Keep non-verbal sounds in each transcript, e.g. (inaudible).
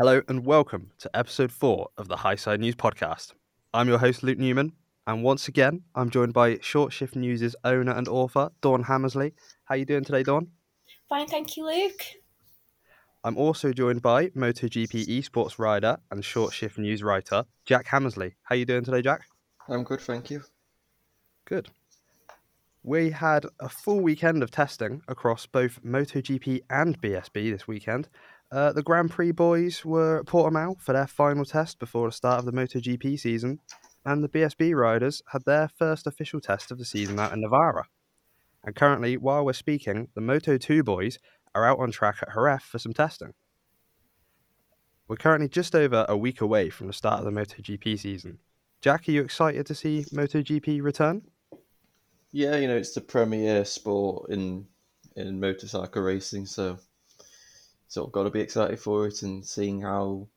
Hello and welcome to episode four of the Highside News podcast. I'm your host, Luke Newman, and once again, I'm joined by Short Shift News' owner and author, Dawn Hammersley. How are you doing today, Dawn? Fine, thank you, Luke. I'm also joined by MotoGP esports rider and Short Shift News writer, Jack Hammersley. How are you doing today, Jack? I'm good, thank you. Good. We had a full weekend of testing across both MotoGP and BSB this weekend. Uh, the Grand Prix boys were at Portimao for their final test before the start of the MotoGP season, and the BSB riders had their first official test of the season out in Navarra. And currently, while we're speaking, the Moto2 boys are out on track at Jerez for some testing. We're currently just over a week away from the start of the MotoGP season. Jack, are you excited to see MotoGP return? Yeah, you know, it's the premier sport in in motorcycle racing, so sort of got to be excited for it and seeing how,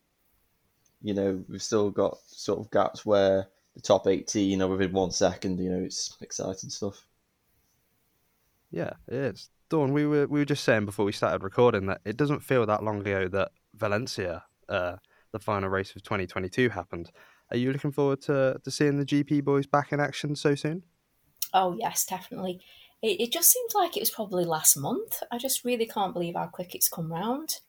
you know, we've still got sort of gaps where the top 18 are within one second, you know, it's exciting stuff. Yeah, it is. Dawn, we were we were just saying before we started recording that it doesn't feel that long ago that Valencia, uh, the final race of 2022, happened. Are you looking forward to, to seeing the GP boys back in action so soon? Oh, yes, definitely. It, it just seems like it was probably last month. I just really can't believe how quick it's come round.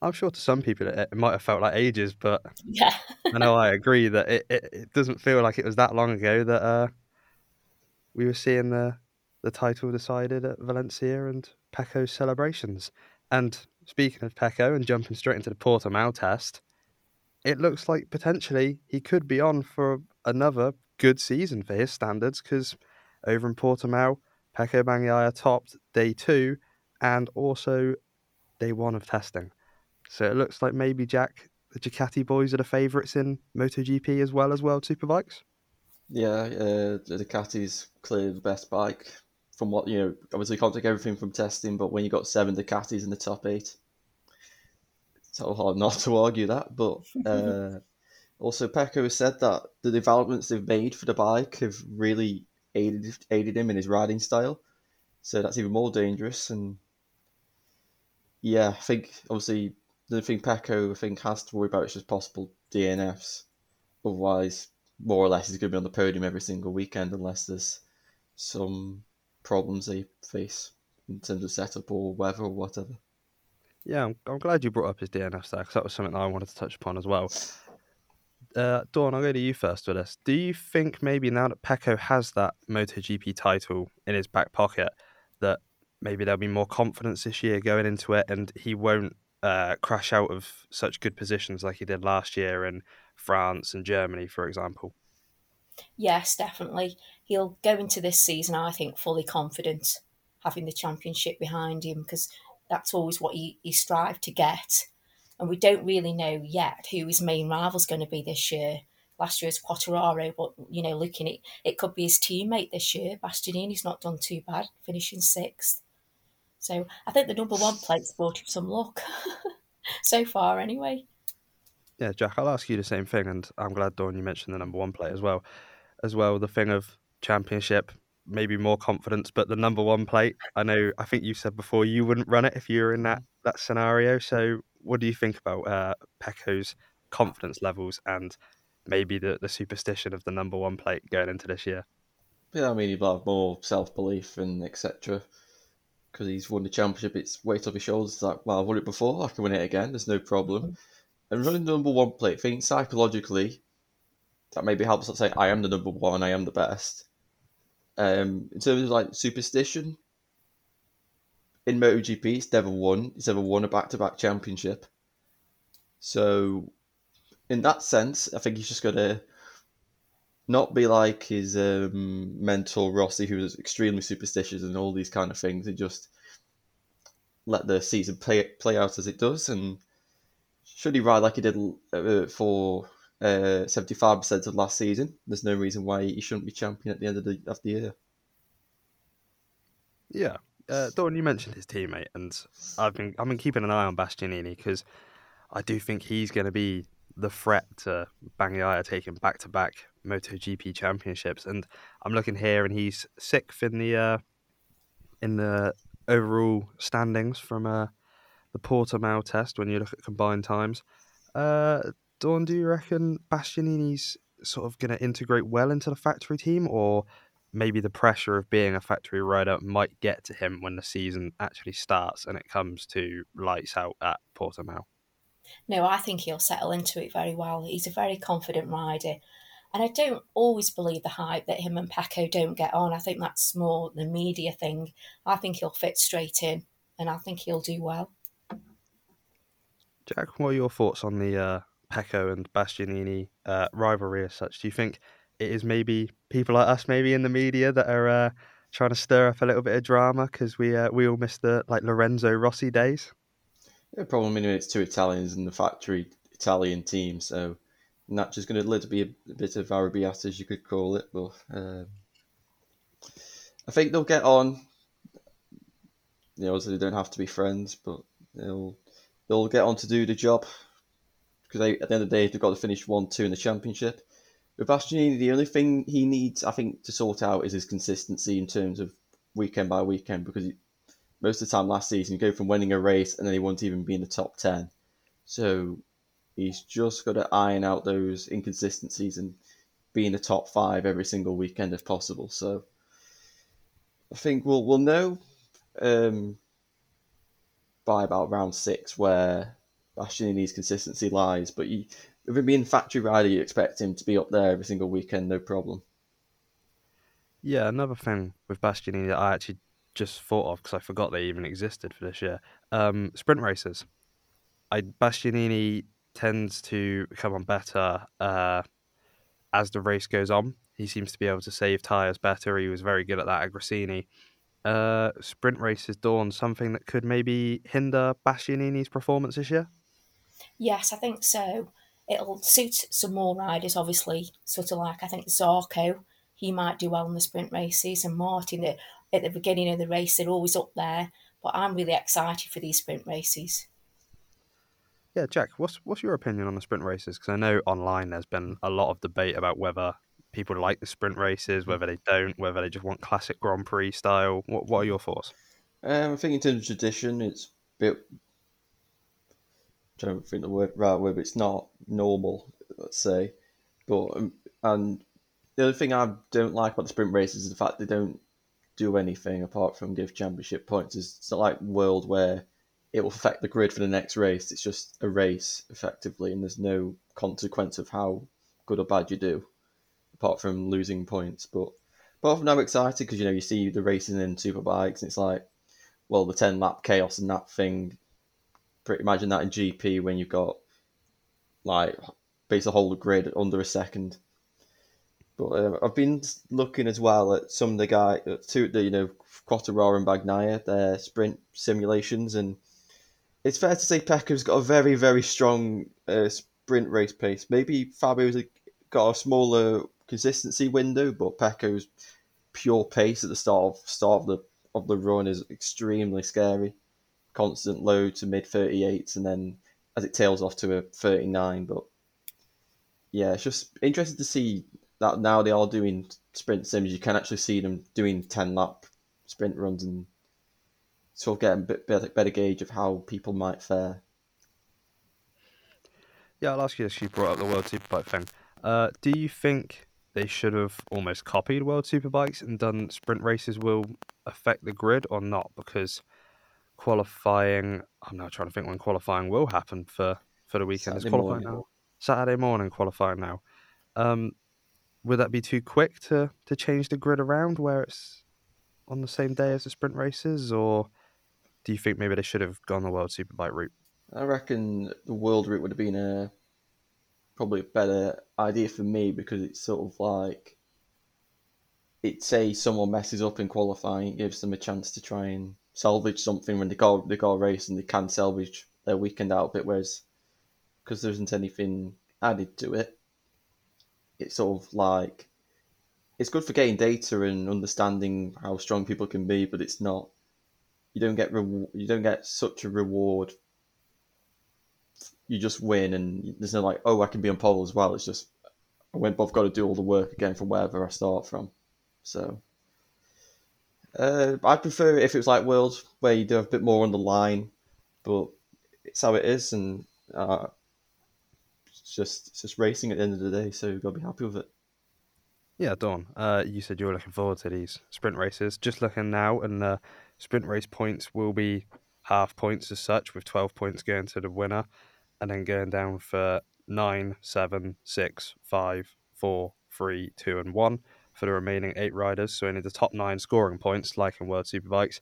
I'm sure to some people it, it might have felt like ages, but Yeah. I know I agree that it, it, it doesn't feel like it was that long ago that uh, we were seeing the the title decided at Valencia and Pecco's celebrations. And speaking of Pecco and jumping straight into the Portimao test, it looks like potentially he could be on for another good season for his standards because over in Portimao, Pecco Bagnaia topped day two and also day one of testing. So it looks like maybe Jack, the Ducati boys are the favourites in MotoGP as well as World Superbikes. Yeah, uh, the Ducati's clearly the best bike from what, you know, obviously you can't take everything from testing, but when you got seven Ducatis in the top eight, it's so hard not to argue that. But (laughs) uh, also, Pecco has said that the developments they've made for the bike have really aided aided him in his riding style. So that's even more dangerous. And yeah, I think obviously the thing Pecco I think has to worry about is just possible DNFs. Otherwise, more or less, he's going to be on the podium every single weekend unless there's some problems they face in terms of setup or weather or whatever. Yeah, I'm, I'm glad you brought up his DNF there because that was something that I wanted to touch upon as well. Uh, Dawn, I'll go to you first with this. Do you think maybe now that Pecco has that MotoGP title in his back pocket, that maybe there'll be more confidence this year going into it and he won't uh, crash out of such good positions like he did last year in France and Germany, for example? Yes, definitely. He'll go into this season, I think, fully confident, having the championship behind him, because that's always what he, he strived to get. And we don't really know yet who his main rival's going to be this year. Last year was Quartararo, but you know, looking at it could be his teammate this year. Bastianini's not done too bad, finishing sixth. So I think the number one plate's brought him some luck (laughs) so far, anyway. Yeah, Jack, I'll ask you the same thing, and I'm glad Dawn you mentioned the number one plate as well. As well, the thing of championship, maybe more confidence, but the number one plate, I know, I think you said before you wouldn't run it if you were in that that scenario. So, what do you think about uh, Pecco's confidence levels and maybe the the superstition of the number one plate going into this year? Yeah, I mean, he'd have more self belief and etc. Because he's won the championship, it's weight off his shoulders. It's like, well, I've won it before, I can win it again, there's no problem. And running the number one plate, I think psychologically, that maybe helps us say, I am the number one, I am the best. Um, in terms of like superstition, in MotoGP, it's never won. It's never won a back-to-back championship. So, in that sense, I think he's just got to not be like his um, mentor Rossi, who was extremely superstitious and all these kind of things, and just let the season play play out as it does. And should he ride like he did uh, for seventy five percent of last season, there's no reason why he shouldn't be champion at the end of the of the year. Yeah, uh, Dawn, you mentioned his teammate, and I've been I've been keeping an eye on Bastianini because I do think he's going to be the threat to Bagnaia taking back to back MotoGP championships. And I'm looking here, and he's sixth in the uh, in the overall standings from uh, the Portimao test when you look at combined times. Uh, Dawn, do you reckon Bastianini's sort of going to integrate well into the factory team, or maybe the pressure of being a factory rider might get to him when the season actually starts and it comes to lights out at Portimao? No, I think he'll settle into it very well. He's a very confident rider. And I don't always believe the hype that him and Pecco don't get on. I think that's more the media thing. I think he'll fit straight in and I think he'll do well. Jack, what are your thoughts on the uh, Pecco and Bastianini uh, rivalry as such? Do you think it is maybe people like us, maybe in the media, that are uh, trying to stir up a little bit of drama because we uh, we all miss the like Lorenzo Rossi days? Yeah, problem in it's two Italians in the factory Italian team, so not just going to be a, bit of Arrabbiata, as you could call it. But um, I think they'll get on. You know, they don't have to be friends, but they'll they'll get on to do the job because at the end of the day, they've got to finish one two in the championship. With Bastianini, the only thing he needs, I think, to sort out is his consistency in terms of weekend by weekend because he, most of the time last season, you go from winning a race and then he won't even be in the top 10. So he's just got to iron out those inconsistencies and be in the top five every single weekend if possible. So I think we'll, we'll know um, by about round six where Bastianini's consistency lies. But you, with him being factory rider, you expect him to be up there every single weekend, no problem. Yeah, another thing with Bastianini that I actually just thought of because I forgot they even existed for this year. Um, sprint races. I Bastianini tends to come on better uh, as the race goes on. He seems to be able to save tyres better. He was very good at that at Gresini. Uh, sprint races dawn something that could maybe hinder Bastianini's performance this year. Yes, I think so. It'll suit some more riders, obviously. Sort of like I think Zarco, he might do well in the sprint races, and Martin at the beginning of the race, they're always up there. But I'm really excited for these sprint races. Yeah, Jack, what's what's your opinion on the sprint races? Because I know online there's been a lot of debate about whether people like the sprint races, whether they don't, whether they just want classic Grand Prix style. What what are your thoughts? Um, I think in terms of tradition, it's a bit. I don't think the word right word, but it's not normal. Let's say, but um, and the other thing I don't like about the sprint races is the fact they don't do anything apart from give championship points. It's not like World where it will affect the grid for the next race. It's just a race effectively, and there's no consequence of how good or bad you do, apart from losing points. But from I'm excited because you know you see the racing in superbikes, and it's like, well, the ten lap chaos and that thing. Pretty imagine that in GP when you've got like base the whole grid under a second. But uh, I've been looking as well at some of the guy, two, the, you know, Quartararo and Bagnaia, their sprint simulations, and it's fair to say Pecco's got a very, very strong uh, sprint race pace. Maybe Fabio's got a smaller consistency window, but Pecco's pure pace at the start of start of the of the run is extremely scary. Constant low to mid 38s, and then as it tails off to a 39. But yeah, it's just interesting to see that now they are doing sprint sims. You can actually see them doing 10 lap sprint runs and sort of get a bit better, better gauge of how people might fare. Yeah, last year. You brought up the World Superbike thing. Uh, do you think they should have almost copied World Superbikes and done sprint races will affect the grid or not? Because qualifying, I'm now trying to think when qualifying will happen for, for the weekend. Saturday Is qualifying morning. now? Saturday morning qualifying now. Um, would that be too quick to, to change the grid around where it's on the same day as the sprint races, or do you think maybe they should have gone the World Superbike route? I reckon the world route would have been a probably a better idea for me because it's sort of like it say someone messes up in qualifying, it gives them a chance to try and salvage something when they go they go race and they can salvage their weekend out. Whereas because there isn't anything added to it, it's sort of like it's good for getting data and understanding how strong people can be, but it's not. You don't get re- you don't get such a reward. You just win, and there's no like, oh, I can be on pole as well. It's just I went, but I've got to do all the work again from wherever I start from. So uh, I prefer it if it was like World, where you do have a bit more on the line, but it's how it is, and uh, it's just it's just racing at the end of the day. So you've got to be happy with it. Yeah, Dawn. Uh, you said you were looking forward to these sprint races. Just looking now, and the sprint race points will be half points as such, with twelve points going to the winner, and then going down for nine, seven, six, five, four, three, two, and one for the remaining eight riders. So only the top nine scoring points, like in World Superbikes.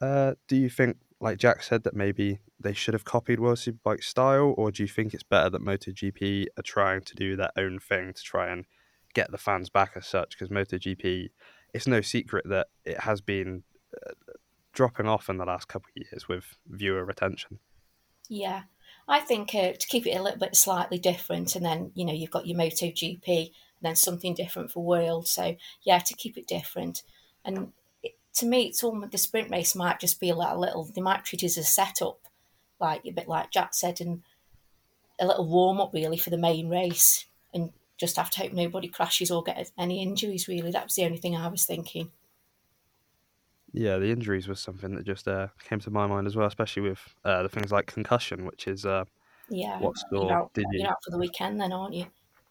Uh, do you think, like Jack said, that maybe they should have copied World Superbike style, or do you think it's better that MotoGP are trying to do their own thing to try and get the fans back as such? Because MotoGP, it's no secret that it has been uh, dropping off in the last couple of years with viewer retention. Yeah, I think uh, to keep it a little bit slightly different, and then you know you've got your MotoGP, then something different for World. So yeah, to keep it different, and it, to me, it's almost the sprint race might just be like a little. They might treat it as a setup, like a bit like Jack said, and a little warm up really for the main race, and just have to hope nobody crashes or get any injuries. Really, that was the only thing I was thinking. Yeah, the injuries was something that just uh, came to my mind as well, especially with uh, the things like concussion, which is uh, Yeah, what you're saw out, Digi. you're out for the weekend then, aren't you?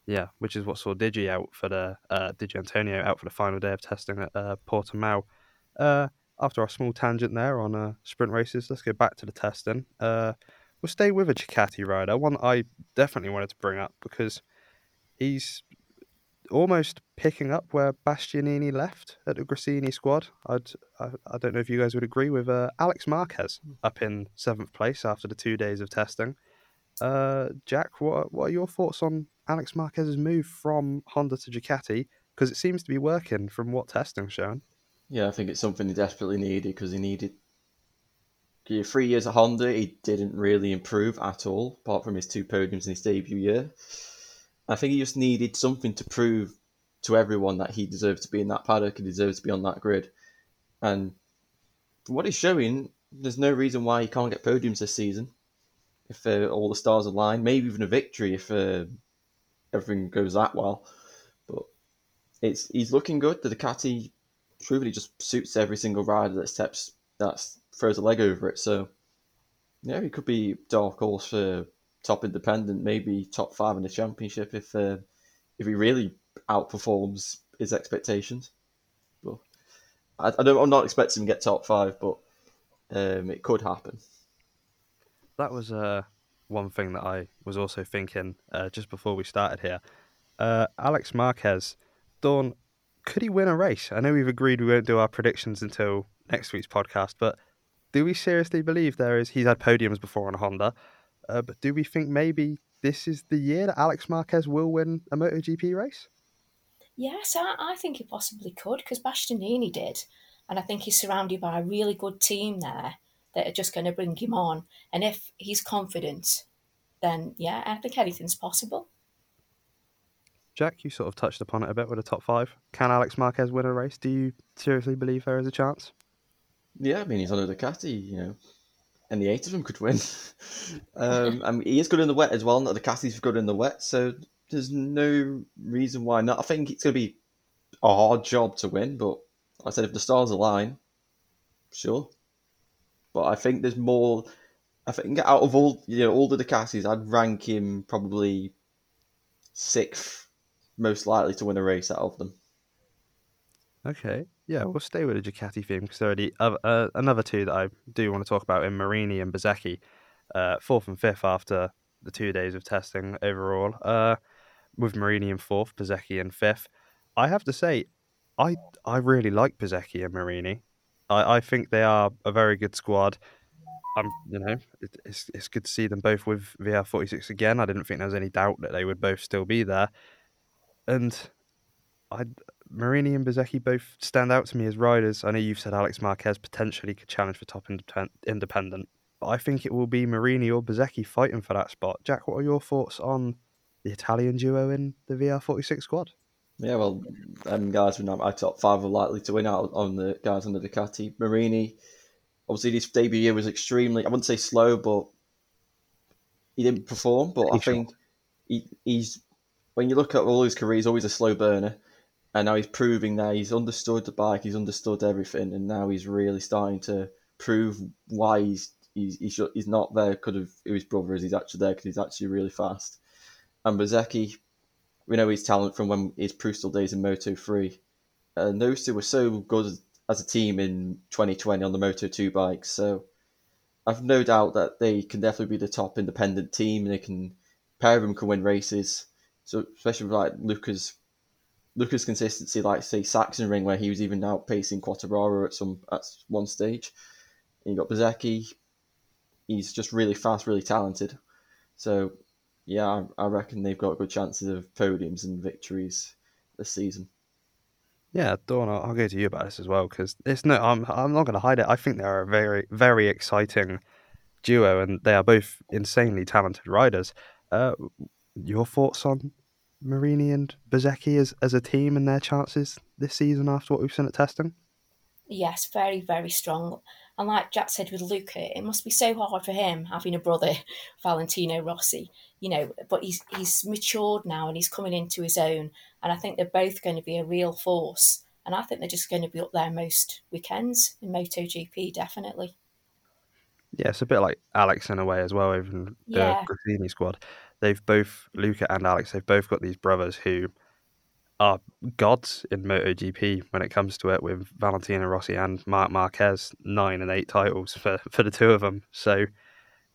Yeah, which is what saw Digi out for the uh, Di Giannantonio out for the final day of testing at uh, Portimao. Uh, after our small tangent there on uh, sprint races, let's go back to the testing. Uh, we'll stay with a Ducati rider, one I definitely wanted to bring up because he's almost picking up where Bastianini left at the Gresini squad. I'd, I, I don't know if you guys would agree with uh, Alex Marquez up in seventh place after the two days of testing. Uh, Jack, what what are your thoughts on Alex Marquez's move from Honda to Ducati? Because it seems to be working from what testing's shown. Yeah, I think it's something he desperately needed because he needed. Three years at Honda, he didn't really improve at all, apart from his two podiums in his debut year. I think he just needed something to prove to everyone that he deserved to be in that paddock, he deserved to be on that grid. And what he's showing, there's no reason why he can't get podiums this season if uh, all the stars align. Maybe even a victory if uh, everything goes that well. But it's he's looking good. The Ducati truly just suits every single rider that steps that throws a leg over it. So yeah, he could be dark horse for top independent, maybe top five in the championship if uh, if he really outperforms his expectations. But I, I don't, I'm not expecting to get top five, but um, it could happen. That was uh, one thing that I was also thinking uh, just before we started here. Uh, Alex Marquez, Dawn, could he win a race? I know we've agreed we won't do our predictions until next week's podcast, but do we seriously believe there is? He's had podiums before on Honda, uh, but do we think maybe this is the year that Alex Marquez will win a MotoGP race? Yes, I, I think he possibly could because Bastianini did. And I think he's surrounded by a really good team there that are just going to bring him on. And if he's confident, then yeah, I think anything's possible. Jack, you sort of touched upon it a bit with the top five. Can Alex Marquez win a race? Do you seriously believe there is a chance? Yeah, I mean he's on a Ducati, you know, and the eight of them could win. (laughs) um, I mean, he is good in the wet as well. Not the Ducati's good in the wet, so there's no reason why not. I think it's going to be a hard job to win, but like I said if the stars align, sure. But I think there's more. I think out of all you know all the Ducatis, I'd rank him probably sixth most likely to win a race out of them. Okay, yeah, we'll stay with the Ducati theme because there are the uh, another two that I do want to talk about in Marini and Bezzecchi, uh, fourth and fifth after the two days of testing overall. Uh, with Marini in fourth, Bezzecchi in fifth. I have to say, I I really like Bezzecchi and Marini. I, I think they are a very good squad. I'm, you know, it, it's it's good to see them both with VR46 again. I didn't think there was any doubt that they would both still be there, and I Marini and Bezzecchi both stand out to me as riders. I know you've said Alex Marquez potentially could challenge for top independ- independent, but I think it will be Marini or Bezzecchi fighting for that spot. Jack, what are your thoughts on the Italian duo in the VR46 squad? Yeah, well, um, guys, when my top five are likely to win out on the guys the Ducati. Marini, obviously, his debut year was extremely, I wouldn't say slow, but he didn't perform. But I think he, he's, when you look at all his career, he's always a slow burner. And now he's proving that he's understood the bike, he's understood everything, and now he's really starting to prove why he's he's he's, he's not there because of who his brother is. He's actually there because he's actually really fast. And Bezzecchi, we know his talent from when his Prustel days in Moto Three, and those two were so good as a team in 2020 on the Moto 2 bikes. So I've no doubt that they can definitely be the top independent team, and they can pair of them can win races. So especially with like Luca's Luca's consistency, like say Sachsenring, where he was even outpacing Quartararo at some at one stage. And you got Bezzecchi, he's just really fast, really talented. So yeah, I, I reckon they've got good chances of podiums and victories this season. Yeah, Dawn, I'll, I'll go to you about this as well because it's no, I'm I'm not going to hide it. I think they're a very very exciting duo, and they are both insanely talented riders. Uh, your thoughts on Marini and Bezzecchi as as a team and their chances this season after what we've seen at testing? Yes, very very strong. And like Jack said with Luca, it must be so hard for him having a brother, (laughs) Valentino Rossi. You know, but he's he's matured now and he's coming into his own. And I think they're both going to be a real force. And I think they're just going to be up there most weekends in MotoGP, definitely. Yeah, it's a bit like Alex in a way as well, even the Yeah. Squad. They've both Luca and Alex. They've both got these brothers who are gods in MotoGP when it comes to it. With Valentino Rossi and Marc Marquez, nine and eight titles for for the two of them. So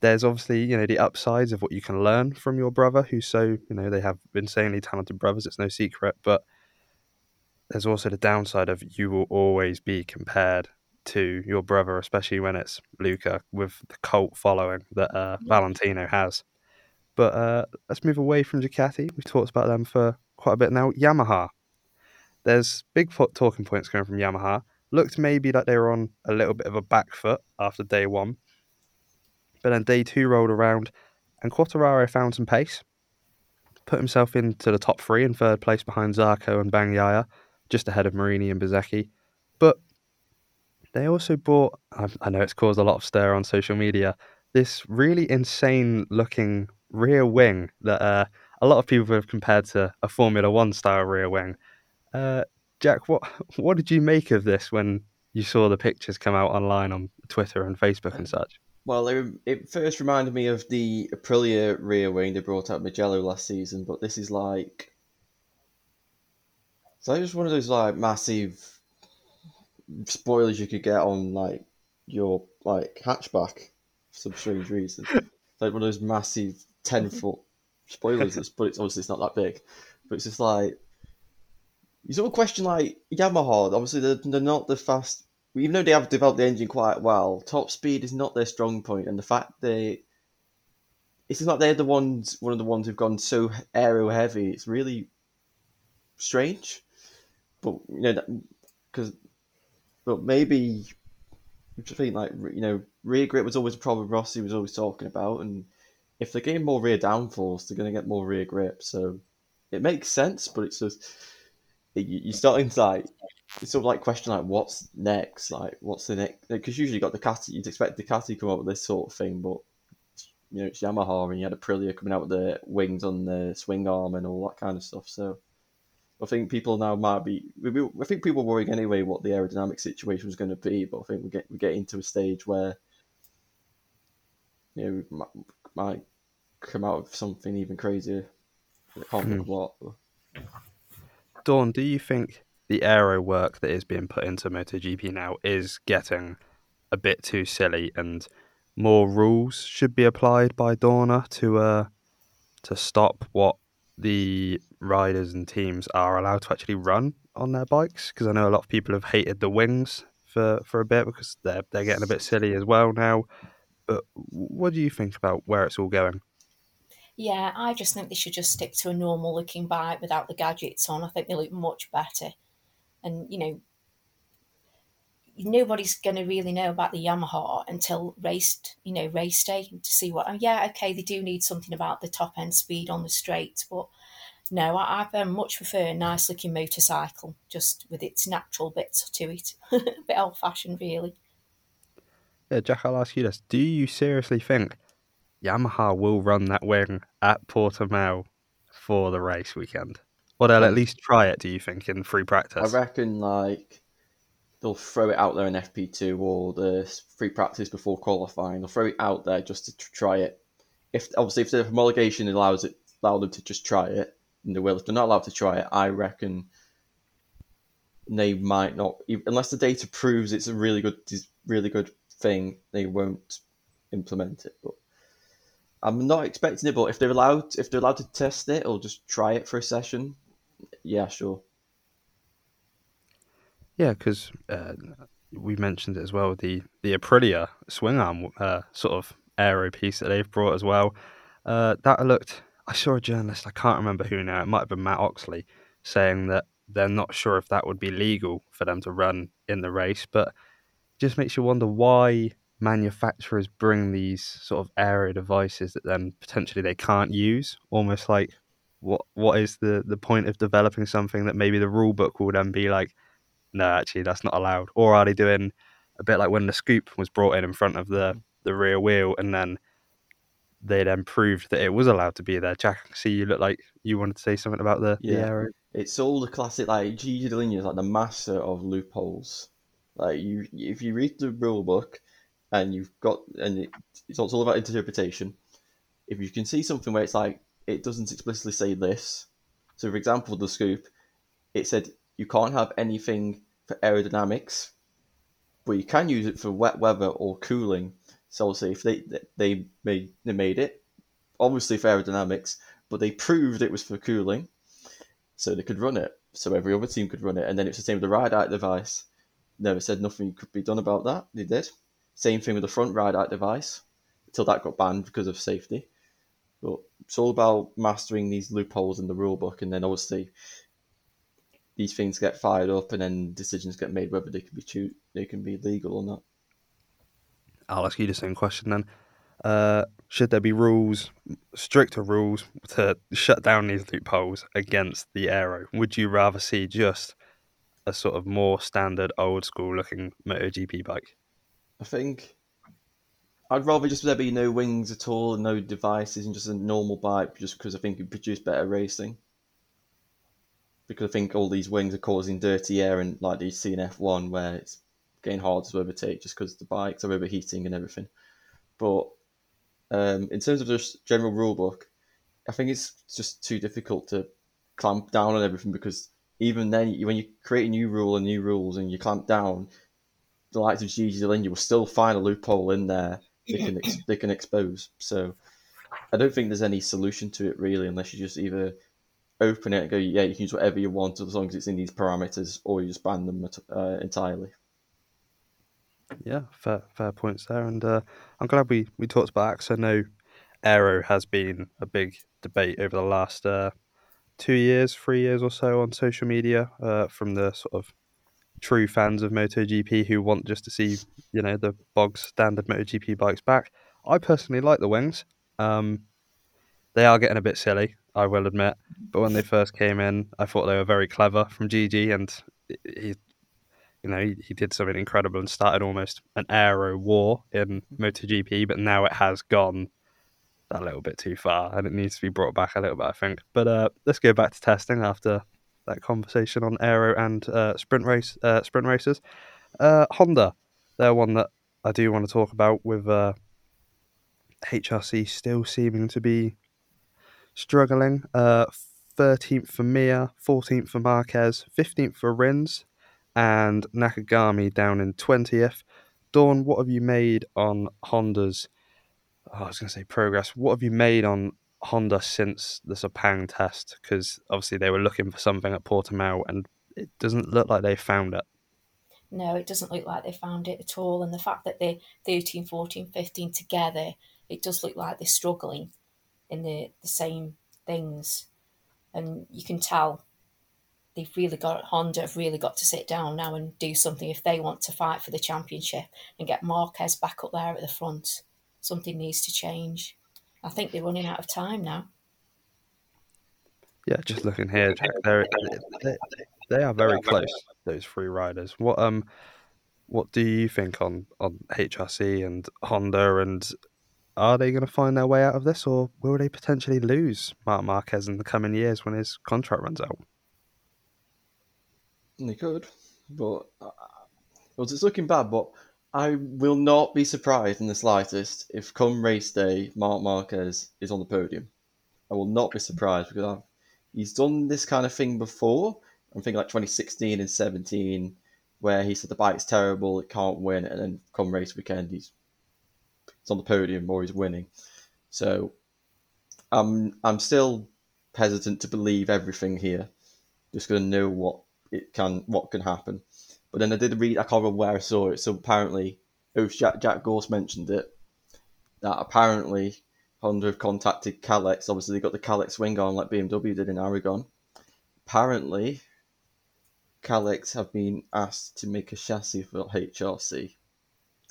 there's obviously you know the upsides of what you can learn from your brother, who's so you know they have insanely talented brothers. It's no secret, but there's also the downside of you will always be compared to your brother, especially when it's Luca with the cult following that uh, Valentino has. But uh, let's move away from Ducati. We've talked about them for quite a bit now. Yamaha. There's big talking points coming from Yamaha. Looked maybe like they were on a little bit of a back foot after day one. But then day two rolled around and Quartararo found some pace. Put himself into the top three in third place behind Zarco and Bagnaia, just ahead of Marini and Bezzecchi. But they also bought, I, I know it's caused a lot of stir on social media, this really insane looking rear wing that uh, a lot of people have compared to a Formula One style rear wing. Uh, Jack, what (laughs) what did you make of this when you saw the pictures come out online on Twitter and Facebook and such? Well, it, it first reminded me of the Aprilia rear wing they brought out Mugello last season, but this is like. So just one of those like massive spoilers you could get on like your like hatchback for some strange reason. (laughs) like one of those massive ten foot spoilers, but it's obviously it's not that big. But it's just like you sort of question like Yamaha. Obviously, they're, they're not the fast. Even though they have developed the engine quite well, top speed is not their strong point, and the fact they it's like they're the ones, one of the ones who've gone so aero heavy. It's really strange, but you know, because but maybe I think like you know, rear grip was always a problem. Rossi was always talking about, and if they're getting more rear downforce, they're going to get more rear grip. So it makes sense, but it's just you- you're starting to like it's sort of like question like what's next, like what's the next? Because usually you got Ducati, you'd expect Ducati to come up with this sort of thing, but you know it's Yamaha, and you had Aprilia coming out with the wings on the swing arm and all that kind of stuff. So I think people now might be. I think people were worrying anyway what the aerodynamic situation was going to be, but I think we get we get into a stage where you know might, come out with something even crazier. I can't think of what. Dawn, do you think the aero work that is being put into MotoGP now is getting a bit too silly and more rules should be applied by Dorna to uh to stop what the riders and teams are allowed to actually run on their bikes? Because I know a lot of people have hated the wings for, for a bit because they're they're getting a bit silly as well now. But what do you think about where it's all going? Yeah, I just think they should just stick to a normal looking bike without the gadgets on. I think they look much better. And, you know, nobody's going to really know about the Yamaha until race, you know, race day to see what, oh, yeah, okay, they do need something about the top end speed on the straight. But no, I, I much prefer a nice looking motorcycle just with its natural bits to it. (laughs) a bit old fashioned, really. Yeah, Jack, I'll ask you this. Do you seriously think Yamaha will run that wing at Portimao for the race weekend? Or they'll at least try it, do you think, in free practice? I reckon like they'll throw it out there in FP2 or the free practice before qualifying. They'll throw it out there just to try it. If obviously if the homologation allows it allow them to just try it, and they will. If they're not allowed to try it, I reckon they might not, unless the data proves it's a really good, really good thing. They won't implement it. But I'm not expecting it. But if they're allowed, if they're allowed to test it or just try it for a session, yeah, sure. Yeah, because uh, we mentioned it as well. The the Aprilia swing arm uh, sort of aero piece that they've brought as well. Uh, that looked. I saw a journalist. I can't remember who now. It might have been Mat Oxley saying that they're not sure if that would be legal for them to run in the race, but just makes you wonder why manufacturers bring these sort of aero devices that then potentially they can't use. Almost like what what is the the point of developing something that maybe the rule book will then be like, no, actually that's not allowed. Or are they doing a bit like when the scoop was brought in in front of the the rear wheel and then they then proved that it was allowed to be there. Jack, I see you look like you wanted to say something about the, yeah. the aero. It's all the classic like Gigi Dall'Igna is like the master of loopholes. Like you, if you read the rule book, and you've got and it, it's all about interpretation. If you can see something where it's like it doesn't explicitly say this, so for example, the scoop, it said you can't have anything for aerodynamics, but you can use it for wet weather or cooling. So obviously, if they they made they made it, obviously for aerodynamics, but they proved it was for cooling, so they could run it. So every other team could run it, and then it's the same with the ride out device. Never said nothing could be done about that. They did. Same thing with the front ride out device until that got banned because of safety. But it's all about mastering these loopholes in the rule book, and then obviously these things get fired up, and then decisions get made whether they can be they can be legal or not. I'll ask you the same question then. Uh, should there be rules, stricter rules, to shut down these loopholes against the aero? Would you rather see just a sort of more standard, old school looking MotoGP bike? I think I'd rather just there be no wings at all, no devices, and just a normal bike, just because I think it produce better racing. Because I think all these wings are causing dirty air, and like you see in F1, where it's getting hard to overtake just because the bikes are overheating and everything. But um, in terms of just general rule book, I think it's just too difficult to clamp down on everything because even then, when you create a new rule and new rules and you clamp down, the likes of Gigi Dall'Igna will still find a loophole in there they can ex- they can expose. So I don't think there's any solution to it really, unless you just either open it and go, yeah, you can use whatever you want as long as it's in these parameters, or you just ban them uh, entirely. Yeah, fair fair points there, and uh, I'm glad we we talked about Axe. I know Aero has been a big debate over the last uh, two years, three years or so on social media uh, from the sort of true fans of MotoGP who want just to see, you know, the bog standard MotoGP bikes back. I personally like the wings. Um, they are getting a bit silly, I will admit. But when they first came in, I thought they were very clever from Gigi, and he, you know, he, he did something incredible and started almost an aero war in MotoGP. But now it has gone a little bit too far, and it needs to be brought back a little bit, I think. But uh, let's go back to testing after that conversation on aero and uh, sprint race uh, sprint races. Uh, Honda, they're one that I do want to talk about with HRC uh, still seeming to be struggling. Uh, thirteenth for Mir, fourteenth for Marquez, fifteenth for Rins, and Nakagami down in twentieth. Dawn, what have you made on Honda's? Oh, I was going to say progress. What have you made on Honda since the Sepang test because obviously they were looking for something at Portimao and it doesn't look like they found it. No, it doesn't look like they found it at all. And the fact that they're 13, 14, 15 together, it does look like they're struggling in the, the same things. And you can tell they've really got, Honda have really got to sit down now and do something if they want to fight for the championship and get Marquez back up there at the front. Something needs to change. I think they're running out of time now. Yeah, just looking here, they're, they they are very close. Those three riders. What um, what do you think on on HRC and Honda, and are they going to find their way out of this, or will they potentially lose Marc Marquez in the coming years when his contract runs out? They could, but uh, Well, it's looking bad, but I will not be surprised in the slightest if come race day, Marc Marquez is on the podium. I will not be surprised because I've, he's done this kind of thing before. I'm thinking like 2016 and 17, where he said the bike's terrible, it can't win, and then come race weekend, he's, he's on the podium or he's winning. So I'm I'm still hesitant to believe everything here. Just gonna know what it can what can happen. But then I did read I can't remember where I saw it. So apparently, oh Jack Jack Gorse mentioned it that apparently Honda have contacted Kalex. Obviously, they got the Kalex wing on like BMW did in Aragon. Apparently, Kalex have been asked to make a chassis for HRC.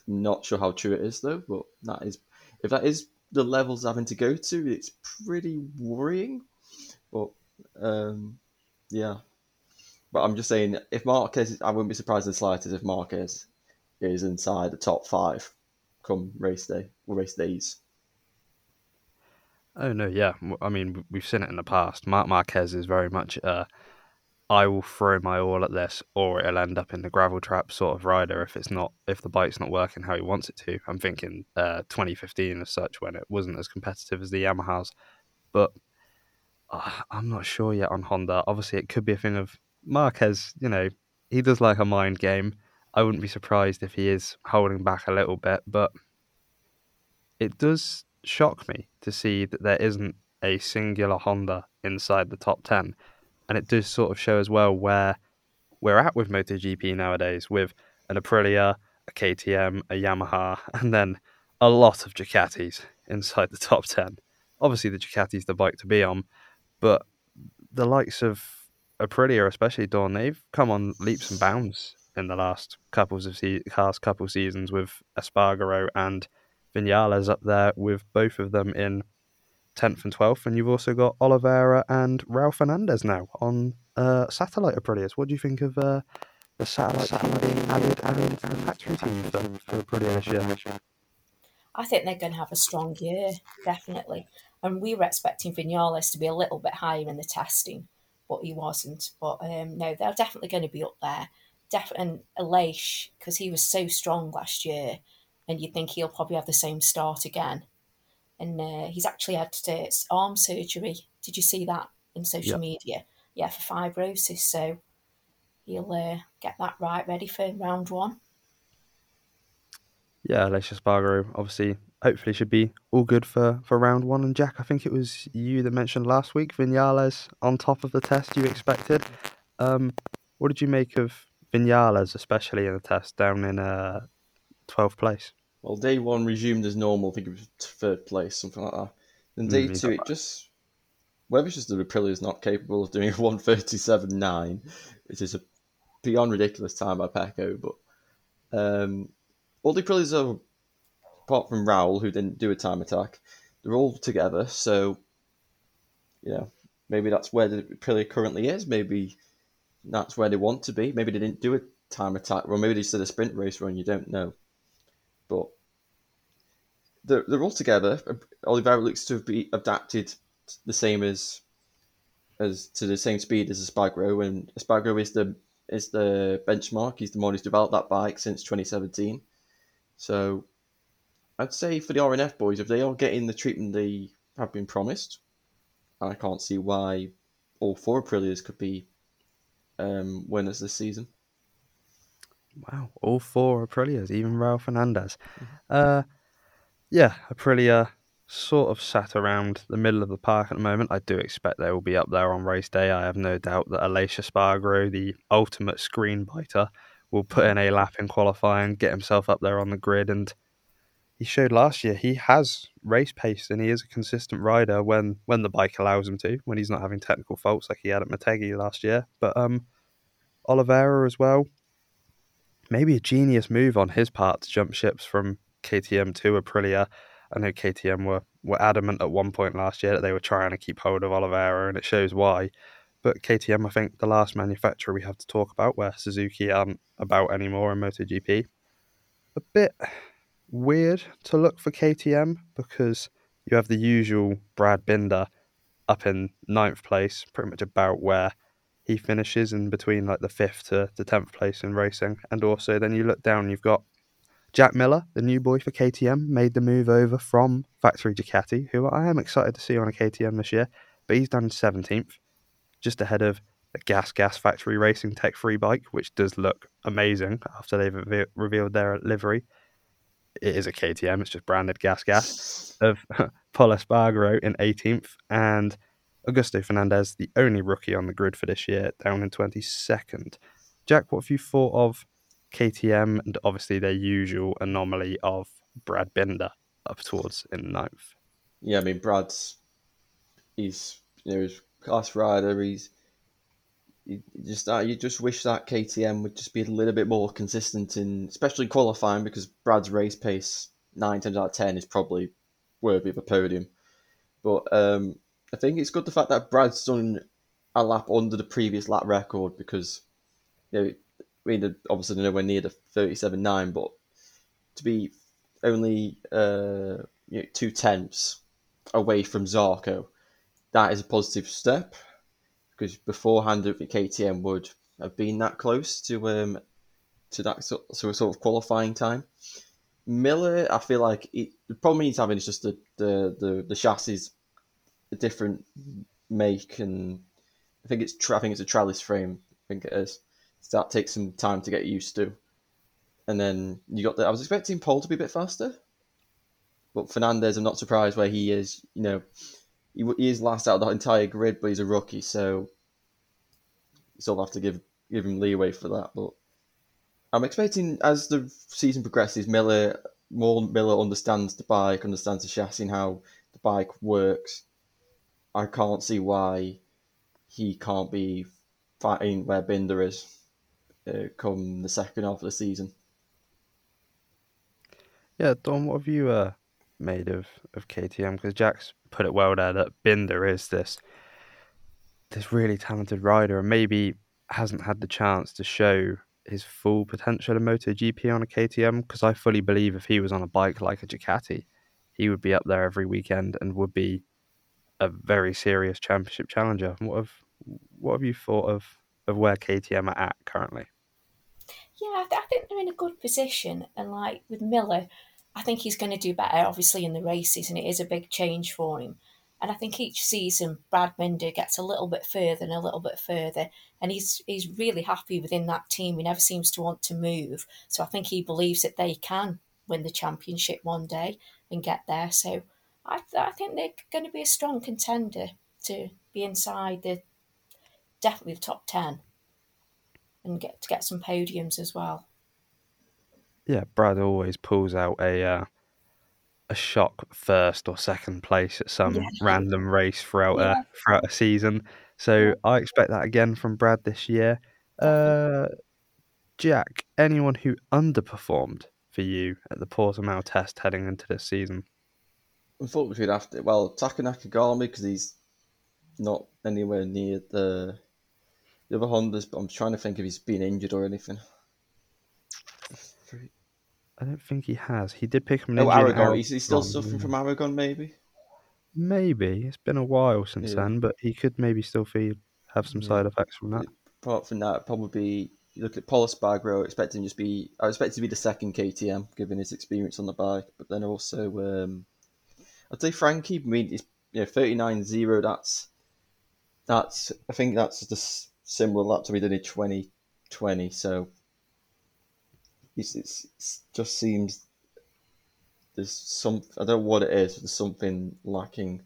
Not sure how true it is though, but that is if that is the levels having to go to, it's pretty worrying. But um, yeah, but I'm just saying if Marquez, I wouldn't be surprised in the slightest if Marquez is inside the top five come race day or race days. Oh no, yeah. I mean, we've seen it in the past. Marc Marquez is very much uh, I will throw my all at this, or it'll end up in the gravel trap sort of rider if it's not if the bike's not working how he wants it to. I'm thinking uh, 2015 as such when it wasn't as competitive as the Yamahas, but uh, I'm not sure yet on Honda. Obviously, it could be a thing of Marquez. You know, he does like a mind game. I wouldn't be surprised if he is holding back a little bit, but it does shock me to see that there isn't a singular Honda inside the top 10 and it does sort of show as well where we're at with MotoGP nowadays, with an Aprilia, a KTM, a Yamaha, (laughs) and then a lot of Ducatis inside the top ten. Obviously, the Ducati's the bike to be on, but the likes of Aprilia, especially Dawn, they've come on leaps and bounds in the last couple of se- last couple seasons with Espargaro and Vinales up there, with both of them in 10th and 12th. And you've also got Oliveira and Raul Fernandez now on uh, satellite Aprilias. What do you think of uh, the satellite, satellite being added, factory team for Aprilia this year? I think they're going to have a strong year, definitely. And we were expecting Vinales to be a little bit higher in the testing, but he wasn't. But um, no, they're definitely going to be up there. Def- and Aleix, because he was so strong last year, and you'd think he'll probably have the same start again and uh, he's actually had uh, arm surgery. Did you see that in social yep. media? Yeah, for fibrosis. So he'll uh, get that right, ready for round one. Yeah, Aleix Espargaro obviously hopefully should be all good for, for round one. And Jack, I think it was you that mentioned last week Vinales on top of the test you expected. Um, what did you make of Vinales, especially in the test down in uh, 12th place? Well, day one resumed as normal. I think it was third place, something like that. Then day mm, two, it just whether it's just the Aprilia is not capable of doing a (laughs) one thirty seven nine, which is a beyond ridiculous time by Pecco. But um, all the Aprilias are, apart from Raul, who didn't do a time attack, they're all together. So, you know, maybe that's where the Aprilia currently is. Maybe that's where they want to be. Maybe they didn't do a time attack, or maybe they just did a sprint race run. You don't know but they're, they're all together. Oliveira looks to be adapted the same as as to the same speed as Espargaro, and Espargaro is the is the benchmark. He's the one who's developed that bike since 2017. So I'd say for the RNF boys, if they are getting the treatment they have been promised, I can't see why all four Aprilias could be um, winners this season. Wow, all four Aprilias, even Raul Fernandez. Mm-hmm. Uh, yeah, Aprilia sort of sat around the middle of the park at the moment. I do expect they will be up there on race day. I have no doubt that Aleix Espargaro, the ultimate screen biter, will put in a lap in qualifying, get himself up there on the grid, and he showed last year he has race pace and he is a consistent rider when when the bike allows him to, when he's not having technical faults like he had at Motegi last year. But um, Oliveira as well maybe a genius move on his part to jump ships from KTM to Aprilia. I know KTM were, were adamant at one point last year that they were trying to keep hold of Oliveira, and it shows why. But KTM, I think, the last manufacturer we have to talk about where Suzuki aren't about anymore in MotoGP. A bit weird to look for KTM because you have the usual Brad Binder up in ninth place, pretty much about where he finishes in between like the fifth to the tenth place in racing. And also, then you look down, you've got Jack Miller, the new boy for KTM, made the move over from factory Ducati, who I am excited to see on a KTM this year. But he's done 17th, just ahead of the Gas Gas Factory Racing Tech3 bike, which does look amazing after they've revealed their livery. It is a KTM, it's just branded Gas Gas. Of (laughs) Pol Espargaro in 18th, and Augusto Fernandez, the only rookie on the grid for this year, down in 22nd. Jack, what have you thought of KTM and obviously their usual anomaly of Brad Binder up towards in ninth? Yeah, I mean Brad's he's you know he's class rider. He's you just uh, you just wish that KTM would just be a little bit more consistent in especially qualifying because Brad's race pace nine times out of ten is probably worthy of a podium. But um, I think it's good the fact that Brad's done a lap under the previous lap record because you know, I mean, obviously nowhere near the thirty-seven nine, but to be only uh, you know, two tenths away from Zarco, that is a positive step because beforehand, KTM would have been that close to um, to that sort, sort of qualifying time. Miller, I feel like it, the problem he's having is just the, the, the, the chassis a different make, and I think it's I think it's a trellis frame. I think it is. So that takes some time to get used to. And then you got the. I was expecting Pol to be a bit faster, but Fernandez, I'm not surprised where he is. You know, he, he is last out of the entire grid, but he's a rookie, so you still have to give give him leeway for that. But I'm expecting as the season progresses, Miller more Miller understands the bike, understands the chassis, and how the bike works. I can't see why he can't be fighting where Binder is uh, come the second half of the season. Yeah, Dawn, what have you uh, made of, of KTM? Because Jack's put it well there that Binder is this this really talented rider and maybe hasn't had the chance to show his full potential in MotoGP on a KTM. Because I fully believe if he was on a bike like a Ducati, he would be up there every weekend and would be a very serious championship challenger. What have what have you thought of of where KTM are at currently? Yeah, I think they're in a good position, and like with Miller, I think he's going to do better. Obviously, in the races, and it is a big change for him. And I think each season Brad Binder gets a little bit further and a little bit further, and he's he's really happy within that team. He never seems to want to move, so I think he believes that they can win the championship one day and get there. So I, I think they're going to be a strong contender to be inside the definitely the top ten and get to get some podiums as well. Yeah, Brad always pulls out a uh, a shock first or second place at some yeah. random race throughout yeah. a throughout a season. So. I expect that again from Brad this year. Uh, Jack, anyone who underperformed for you at the Portimao test heading into this season? Unfortunately, we'd have to. Well, Taka Nakagami because he's not anywhere near the the other Hondas. But I'm trying to think if he's been injured or anything. I don't think he has. He did pick him. No, Aragon. He's, he's still suffering from Aragon, maybe. Maybe it's been a while since yeah. then, but he could maybe still feel have some yeah. side effects from that. Apart from that, probably you look at Pol Espargaro, expecting just be I expect to be the second KTM given his experience on the bike, but then also um, I'd say Frankie. I mean, he's you know thirty nine zero. That's that's I think that's the similar lap to we did in twenty twenty. So it's, it's, it's just seems there's some I don't know what it is. There's something lacking.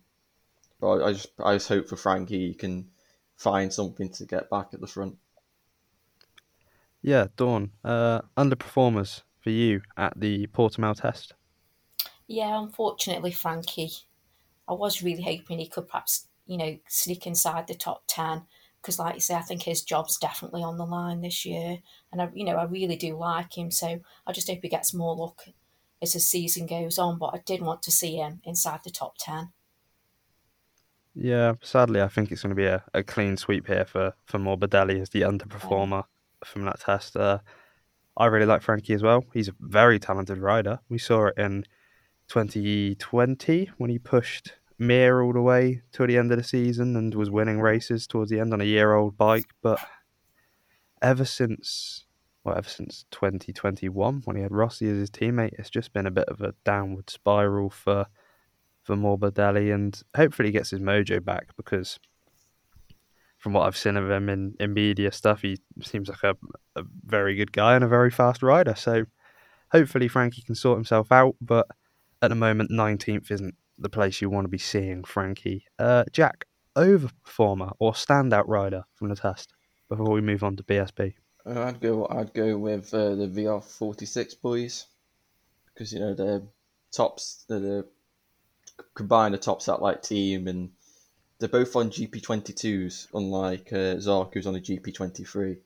But I, I just I just hope for Frankie he can find something to get back at the front. Yeah, Dawn. Uh, underperformers for you at the Portimao test. Yeah, unfortunately, Frankie. I was really hoping he could perhaps, you know, sneak inside the top 10 because, like you say, I think his job's definitely on the line this year. And, I, you know, I really do like him. So I just hope he gets more luck as the season goes on. But I did want to see him inside the top 10. Yeah, sadly, I think it's going to be a, a clean sweep here for, for Morbidelli as the underperformer yeah. from that test. Uh, I really like Frankie as well. He's a very talented rider. We saw it in 2020 when he pushed Mir all the way till the end of the season and was winning races towards the end on a year old bike. But ever since, well, ever since 2021 when he had Rossi as his teammate, it's just been a bit of a downward spiral for for Morbidelli, and hopefully gets his mojo back because from what I've seen of him in, in media stuff, he seems like a, a very good guy and a very fast rider. So hopefully Frankie can sort himself out, but at the moment, 19th isn't the place you want to be seeing Frankie. Uh, Jack, overperformer or standout rider from the test before we move on to BSB? Uh, I'd go. I'd go with uh, the VR46 boys because you know they're tops. They're the combine a top satellite team, and they're both on GP22s, unlike uh, Zark, who's on a GP23.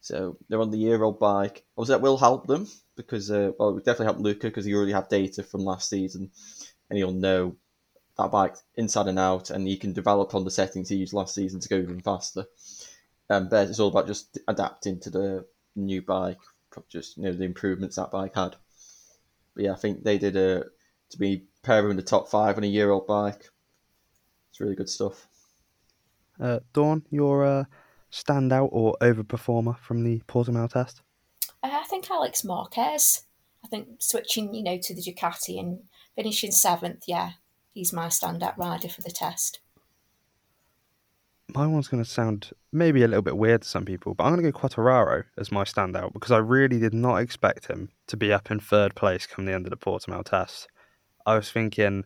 So they're on the year old bike. Obviously, that will help them because, uh, well, it definitely help Luca because he already had data from last season and he'll know that bike inside and out and he can develop on the settings he used last season to go even faster. Um, but it's all about just adapting to the new bike, just you know the improvements that bike had. But yeah, I think they did a to be pairing in the top five on a year old bike. It's really good stuff. Uh, Dawn, your uh, standout or overperformer from the Portimao test? Uh, I think Alex Marquez. I think switching, you know, to the Ducati and finishing seventh, yeah, he's my standout rider for the test. My one's going to sound maybe a little bit weird to some people, but I'm going to go Quartararo as my standout because I really did not expect him to be up in third place come the end of the Portimao test. I was thinking,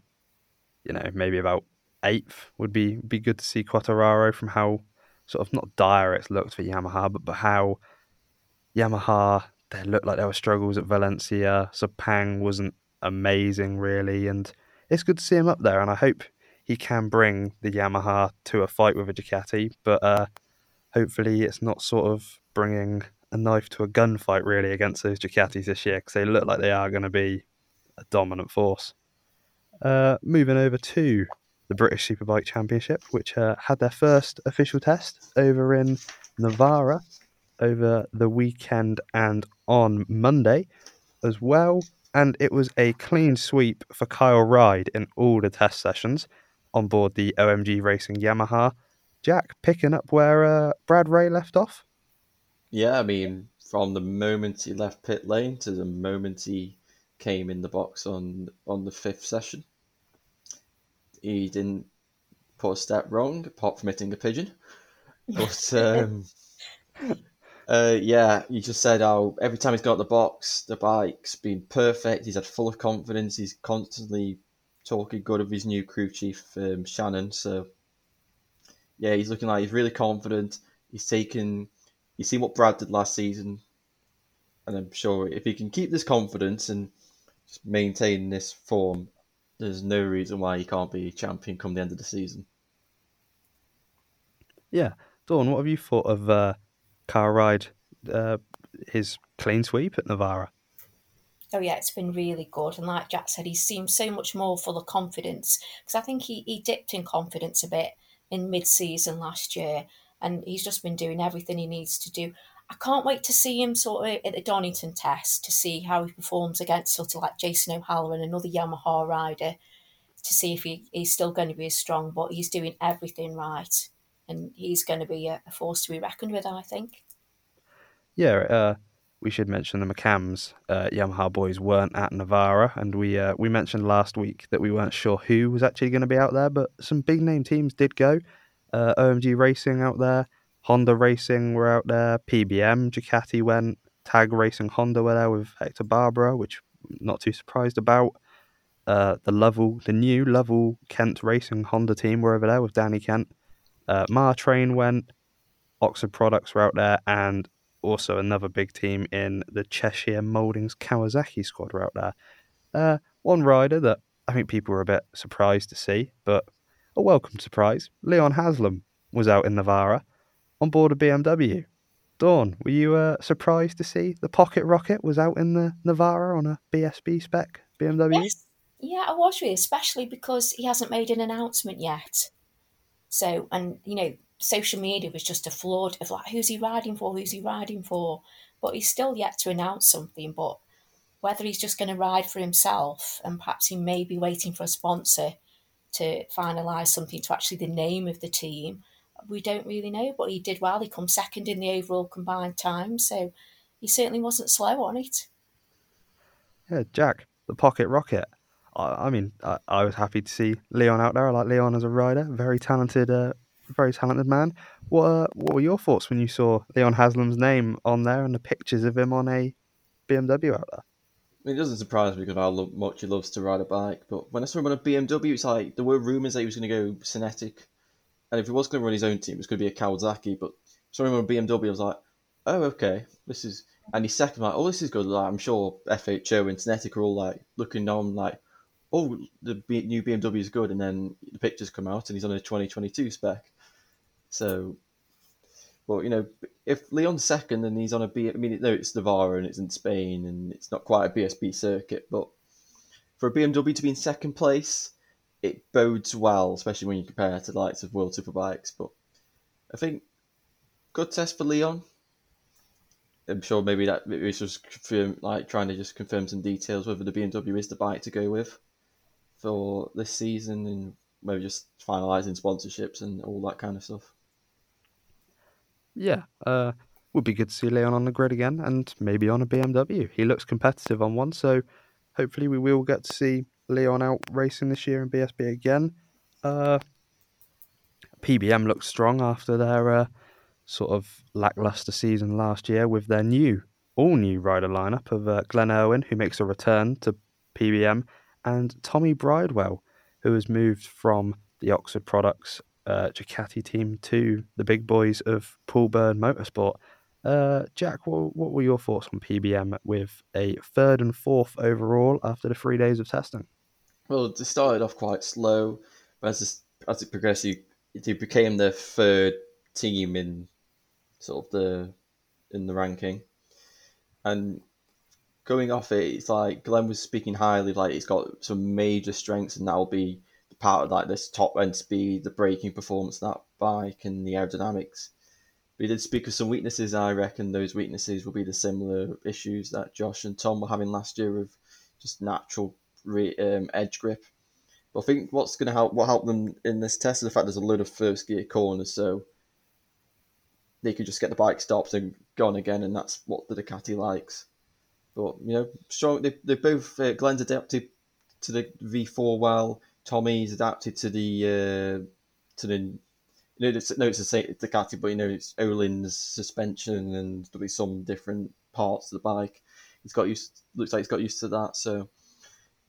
you know, maybe about eighth would be be good to see Quartararo from how sort of not dire it's looked for Yamaha, but, but how Yamaha they looked like there were struggles at Valencia. Sepang wasn't amazing really, and it's good to see him up there. And I hope he can bring the Yamaha to a fight with a Ducati, but uh, hopefully it's not sort of bringing a knife to a gunfight really against those Ducatis this year because they look like they are going to be a dominant force. Uh, moving over to the British Superbike Championship, which uh, had their first official test over in Navarra over the weekend and on Monday as well. And it was a clean sweep for Kyle Ryde in all the test sessions on board the OMG Racing Yamaha. Jack picking up where uh, Brad Ray left off. Yeah, I mean, from the moment he left pit lane to the moment he came in the box on on the fifth session, he didn't put a step wrong, apart from hitting a pigeon. (laughs) But um, uh, yeah, you just said how every time he's got the box, the bike's been perfect. He's had full of confidence. He's constantly talking good of his new crew chief, um, Shannon. So yeah, he's looking like he's really confident. He's taken. You've seen what Brad did last season, and I'm sure if he can keep this confidence and just maintain this form, there's no reason why he can't be champion come the end of the season. Yeah, Dawn, what have you thought of uh, Kyle Ryde, uh, his clean sweep at Navarra? Oh yeah, it's been really good, and like Jack said, he seems so much more full of confidence because I think he, he dipped in confidence a bit in mid-season last year, and he's just been doing everything he needs to do. I can't wait to see him sort of at the Donington test to see how he performs against sort of like Jason O'Halloran, another Yamaha rider, to see if he, he's still going to be as strong. But he's doing everything right, and he's going to be a, force to be reckoned with, I think. Yeah, uh, we should mention the McAMS uh, Yamaha boys weren't at Navarra, and we uh, we mentioned last week that we weren't sure who was actually going to be out there, but some big name teams did go. Uh, OMG Racing out there, Honda Racing were out there, PBM, Ducati went, Tag Racing Honda were there with Hector Barbera, which I'm not too surprised about. Uh, the Lovell, the new Lovell Kent Racing Honda team were over there with Danny Kent. Uh, Mar-Train went, Oxford Products were out there, and also another big team in the Cheshire Mouldings Kawasaki squad were out there. Uh, one rider that I think people were a bit surprised to see, but a welcome surprise. Leon Haslam was out in Navarra on board a BMW. Dawn, were you uh, surprised to see the Pocket Rocket was out in the Navarra on a BSB spec BMW? Yes. Yeah, I was really, especially because he hasn't made an announcement yet. So, and you know, social media was just a flood of like, who's he riding for? Who's he riding for? But he's still yet to announce something. But whether he's just going to ride for himself and perhaps he may be waiting for a sponsor to finalise something to actually the name of the team, we don't really know. But he did well. He come second in the overall combined time, so he certainly wasn't slow on it. Yeah, Jack, the pocket rocket. I, I mean, I, I, was happy to see Leon out there. I like Leon as a rider, very talented, uh, very talented man. What uh, what were your thoughts when you saw Leon Haslam's name on there and the pictures of him on a BMW out there? I it doesn't surprise me because how much he loves to ride a bike. But when I saw him on a BMW, it's like there were rumours that he was going to go Synetiq, and if he was going to run his own team, it was going to be a Kawasaki. But saw him on a BMW, I was like, oh, okay, this is. And he's second, like, oh, this is good. Like, I'm sure FHO and Synetiq are all like looking on, like, oh, the new BMW is good. And then the pictures come out, and he's on a 2022 spec. So well, you know, if Leon's second and he's on a B, I mean, no, it's Navarra and it's in Spain and it's not quite a BSB circuit, but for a BMW to be in second place, it bodes well, especially when you compare it to the likes of World Superbikes. But I think good test for Leon. I'm sure maybe that it's just confirm, like trying to just confirm some details whether the BMW is the bike to go with for this season and maybe just finalising sponsorships and all that kind of stuff yeah, uh, would be good to see Leon on the grid again and maybe on a BMW. He looks competitive on one, so hopefully we will get to see Leon out racing this year in BSB again. Uh, PBM looks strong after their uh, sort of lackluster season last year with their new, all new rider lineup of uh, Glenn Irwin, who makes a return to PBM, and Tommy Bridewell, who has moved from the Oxford Products uh, Ducati team to the big boys of Paul Byrne Motorsport. Uh, Jack, what, what were your thoughts on PBM with a third and fourth overall after the three days of testing? Well, it started off quite slow, but as it, as it progressed, it became the third team in sort of the in the ranking, and going off it, it's like Glenn was speaking highly, like he's got some major strengths, and that'll be part of like this top end speed, the braking performance that bike, and the aerodynamics. But he did speak of some weaknesses. I reckon those weaknesses will be the similar issues that Josh and Tom were having last year of just natural re- um, edge grip. But I think what's going to help what help them in this test is the fact there's a load of first gear corners, so they could just get the bike stopped and gone again, and that's what the Ducati likes. But you know, strong. They they both uh, Glenn's adapted to the V4 well. Tommy's adapted to the uh, to the you know, it's, no, it's the same Ducati, but you know, it's Ohlins suspension and there'll be some different parts of the bike. He's got used, looks like he's got used to that. So,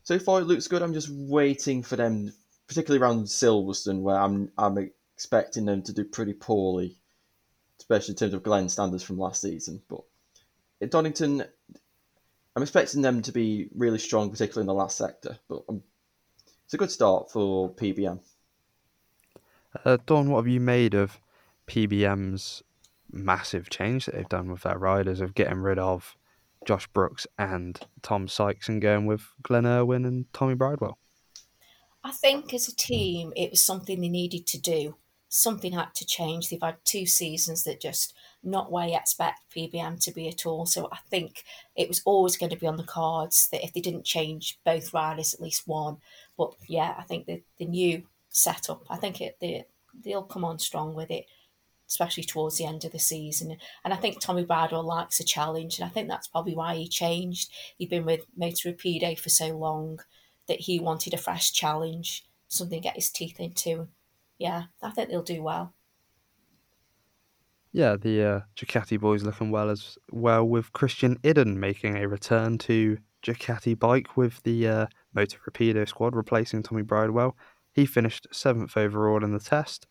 so far it looks good. I'm just waiting for them, particularly around Silverstone, where I'm I'm expecting them to do pretty poorly, especially in terms of Glenn standards from last season. But Donington, I'm expecting them to be really strong, particularly in the last sector. But I'm it's a good start for PBM. Uh, Dawn, what have you made of PBM's massive change that they've done with their riders of getting rid of Josh Brooks and Tom Sykes and going with Glenn Irwin and Tommy Bridewell? I think as a team, it was something they needed to do. Something had to change. They've had two seasons that just not where you expect PBM to be at all. So I think it was always going to be on the cards that if they didn't change both riders at least one. But yeah, I think the, the new setup, I think it they, they'll come on strong with it, especially towards the end of the season. And I think Tommy Bridewell likes a challenge, and I think that's probably why he changed. He'd been with Moto Rapido for so long that he wanted a fresh challenge, something to get his teeth into. Yeah, I think they'll do well. Yeah, the uh, Ducati boys looking well as well with Christian Iddon making a return to Ducati bike with the uh, Moto Rapido squad replacing Tommy Bridewell. He finished seventh overall in the test.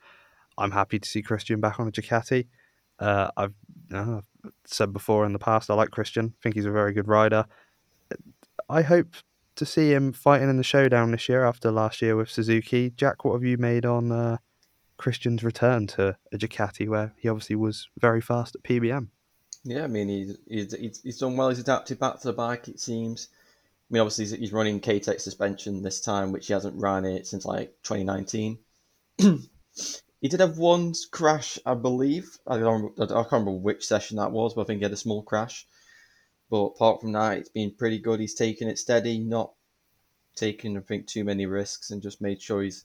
I'm happy to see Christian back on a Ducati. Uh, I've, uh, said before in the past I like Christian. I think he's a very good rider. I hope to see him fighting in the showdown this year after last year with Suzuki. Jack, what have you made on uh, Christian's return to a Ducati, where he obviously was very fast at PBM. Yeah, I mean, he's, he's, he's done well. He's adapted back to the bike, it seems. I mean, obviously, he's, he's running K-Tech suspension this time, which he hasn't run it since like 2019. (clears throat) he did have one crash, I believe. I, don't, I can't remember which session that was, but I think he had a small crash. But apart from that, it's been pretty good. He's taken it steady, not taking, I think, too many risks, and just made sure he's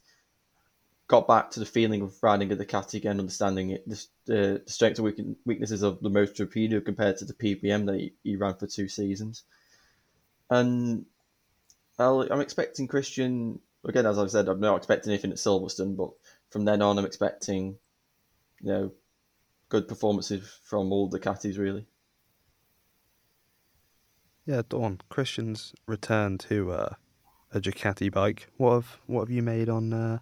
got back to the feeling of riding a Ducati again, understanding it, the, the, the strengths and weaknesses of the Moto Rapido compared to the PBM that he, he ran for two seasons. And i am expecting Christian again, as I've said, I'm not expecting anything at Silverstone, but from then on, I'm expecting, you know, good performances from all the Ducatis really. Yeah, Dawn. Christian's return to uh, a Ducati bike. What have what have you made on uh,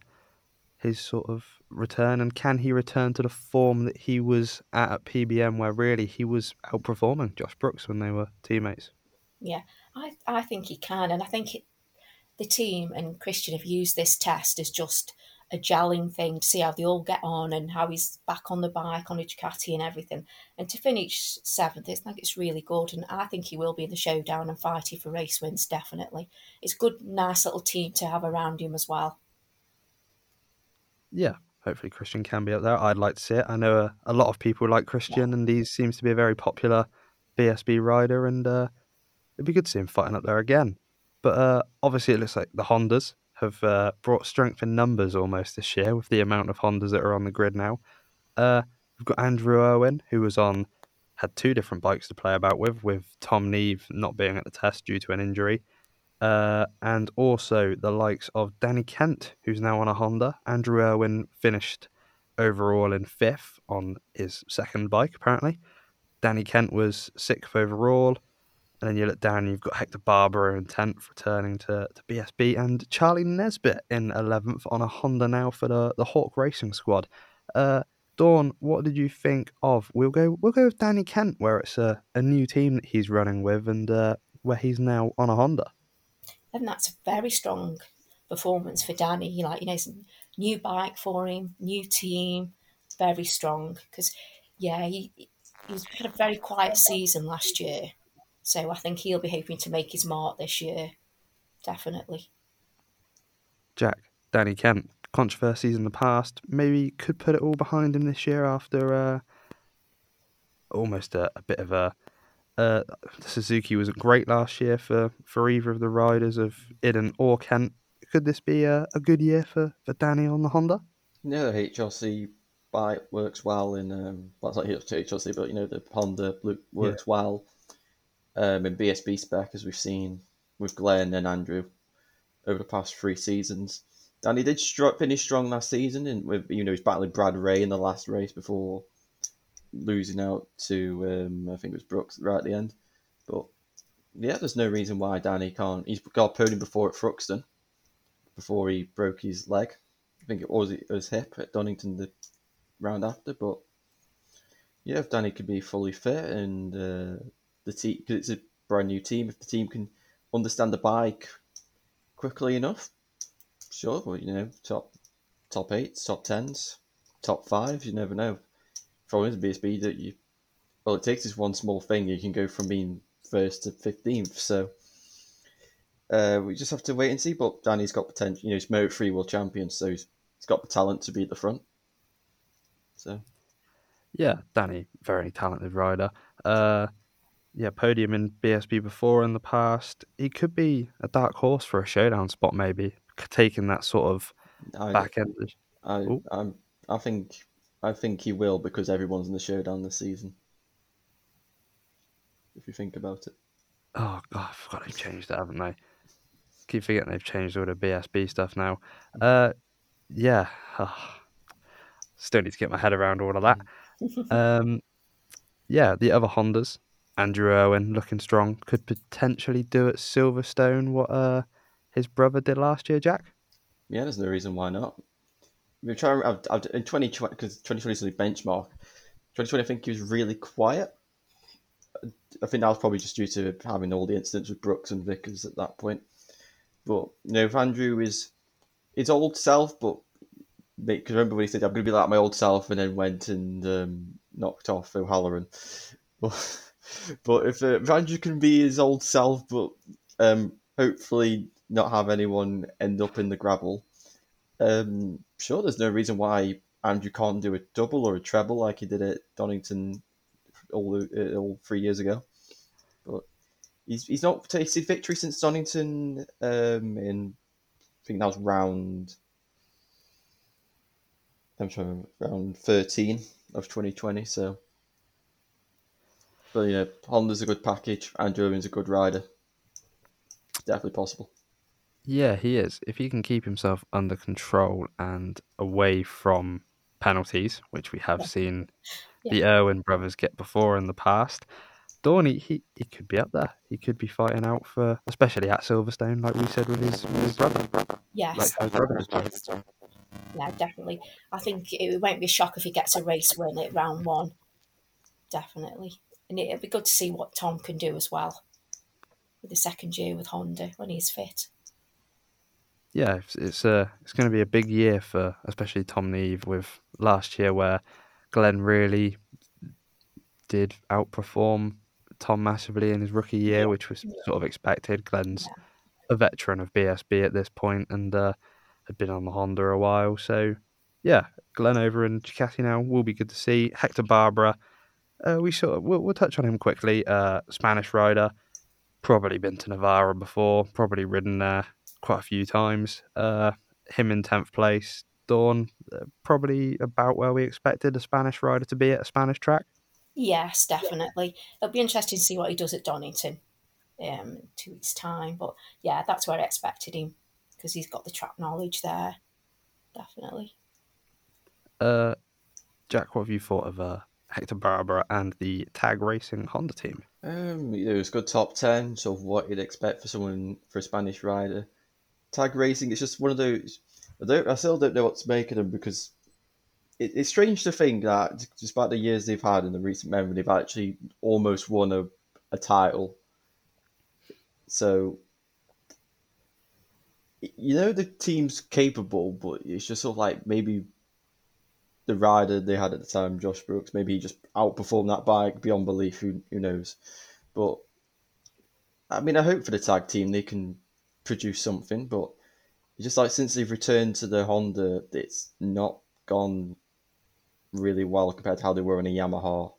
his sort of return, and can he return to the form that he was at at PBM, where really he was outperforming Josh Brooks when they were teammates? Yeah, I I think he can, and I think it, the team and Christian have used this test as just a gelling thing to see how they all get on and how he's back on the bike on a Ducati and everything. And to finish seventh, I think it's really good. And I think he will be in the showdown and fighting for race wins, definitely. It's good, nice little team to have around him as well. Yeah, hopefully Christian can be up there. I'd like to see it. I know a, a lot of people like Christian, yeah. and he seems to be a very popular BSB rider, and uh, it'd be good to see him fighting up there again. But uh, obviously, it looks like the Hondas have uh, brought strength in numbers almost this year with the amount of Hondas that are on the grid now. Uh, we've got Andrew Irwin, who was on, had two different bikes to play about with, with Tom Neave not being at the test due to an injury. Uh, and also the likes of Danny Kent, who's now on a Honda. Andrew Irwin finished overall in fifth on his second bike, apparently. Danny Kent was sixth overall. And then you look down, you've got Hector Barbera in 10th, returning to, to BSB, and Charlie Nesbitt in 11th on a Honda now for the, the Hawk Racing squad. Uh, Dawn, what did you think of? We'll go we'll go with Danny Kent, where it's a, a new team that he's running with, and uh, where he's now on a Honda. And that's a very strong performance for Danny. Like you know, new bike for him, new team, very strong. Because yeah, he he's had a very quiet season last year so I think he'll be hoping to make his mark this year, definitely. Jack, Danny Kent, controversies in the past, maybe could put it all behind him this year after uh, almost a, a, bit of a. Uh, Suzuki wasn't great last year for, for either of the riders of Iddon or Kent. Could this be a, a good year for, for Danny on the Honda? Yeah, the HRC bike works well in um, well, it's not HRC, but you know the Honda works yeah. well um, in BSB spec, as we've seen with Glenn and Andrew over the past three seasons. Danny did str- finish strong last season, and with you know he's battling Brad Ray in the last race before losing out to um, I think it was Brooks right at the end. But yeah, there's no reason why Danny can't. He's got podium before at Thruxton, before he broke his leg. I think it was his hip at Donington the round after. But yeah, if Danny could be fully fit and uh, the team because it's a brand new team. If the team can understand the bike quickly enough, sure, well, you know, top top eights, top tens, top five, you never know. Problem is BSB that you well, it takes this one small thing. You can go from being first to fifteenth. So uh, we just have to wait and see. But Danny's got potential. You know, he's Moto Three World Champion, so he's, he's got the talent to be at the front. So yeah, Danny, very talented rider. Uh, yeah, podium in BSB before in the past. He could be a dark horse for a showdown spot, maybe taking that sort of I, back end. I, I, I think, I think he will because everyone's in the showdown this season. If you think about it. Oh god, I forgot they've changed it, haven't they? Keep forgetting they've changed all the BSB stuff now. Uh, yeah, oh, still need to get my head around all of that. (laughs) um, yeah, the other Hondas Andrew Irwin looking strong could potentially do at Silverstone what uh, his brother did last year, Jack. Yeah, there's no reason why not. We're trying I've, I've, in 2020 because 2020 is a benchmark. 2020, I think he was really quiet. I think that was probably just due to having all the incidents with Brooks and Vickers at that point. But you know, if Andrew is his old self, but because remember when he said I'm going to be like my old self, and then went and um, knocked off O'Halloran. (laughs) Well, but if, uh, if Andrew can be his old self, but um, hopefully not have anyone end up in the gravel, um, sure, there's no reason why Andrew can't do a double or a treble like he did at Donington all, uh, all three years ago. But he's, he's not tasted victory since Donington um, in, I think that was round I'm trying around 13 of 2020. So, but know, Honda's a good package. Andrew Irwin's a good rider. Definitely possible. Yeah, he is. If he can keep himself under control and away from penalties, which we have seen yeah. the Irwin brothers get before in the past, Dorney, he, he could be up there. He could be fighting out for, especially at Silverstone, like we said with his, with his brother. Yes. Like brother yeah, definitely. I think it won't be a shock if he gets a race win at round one. Definitely. And it'll be good to see what Tom can do as well with the second year with Honda when he's fit. Yeah, it's it's, uh, it's going to be a big year for especially Tom Neave with last year where Glenn really did outperform Tom massively in his rookie year, which was sort of expected. Glenn's a veteran of BSB at this point and uh, had been on the Honda a while. So, yeah, Glenn over in Ducati now will be good to see. Hector Barbera, uh, we sort of, we'll, we'll, touch on him quickly. Uh, Spanish rider, probably been to Navarra before, probably ridden there quite a few times. Uh, him in 10th place. Dawn, uh, probably about where we expected a Spanish rider to be at a Spanish track. Yes, definitely. It'll be interesting to see what he does at Donington um, two weeks' time. But yeah, that's where I expected him because he's got the track knowledge there. Definitely. Uh, Jack, what have you thought of uh, Hector Barbera and the Tag Racing Honda team? Um, it was good top ten, so what you'd expect for someone for a Spanish rider. Tag Racing, it's just one of those. I, don't, I still don't know what to make of them because it, it's strange to think that despite the years they've had in the recent memory, they've actually almost won a, a title. So, you know, the team's capable, but it's just sort of like maybe the rider they had at the time, Josh Brooks, maybe he just outperformed that bike beyond belief. Who, who knows? But I mean, I hope for the tag team they can produce something, but just like since they've returned to the Honda, it's not gone really well compared to how they were in a Yamaha.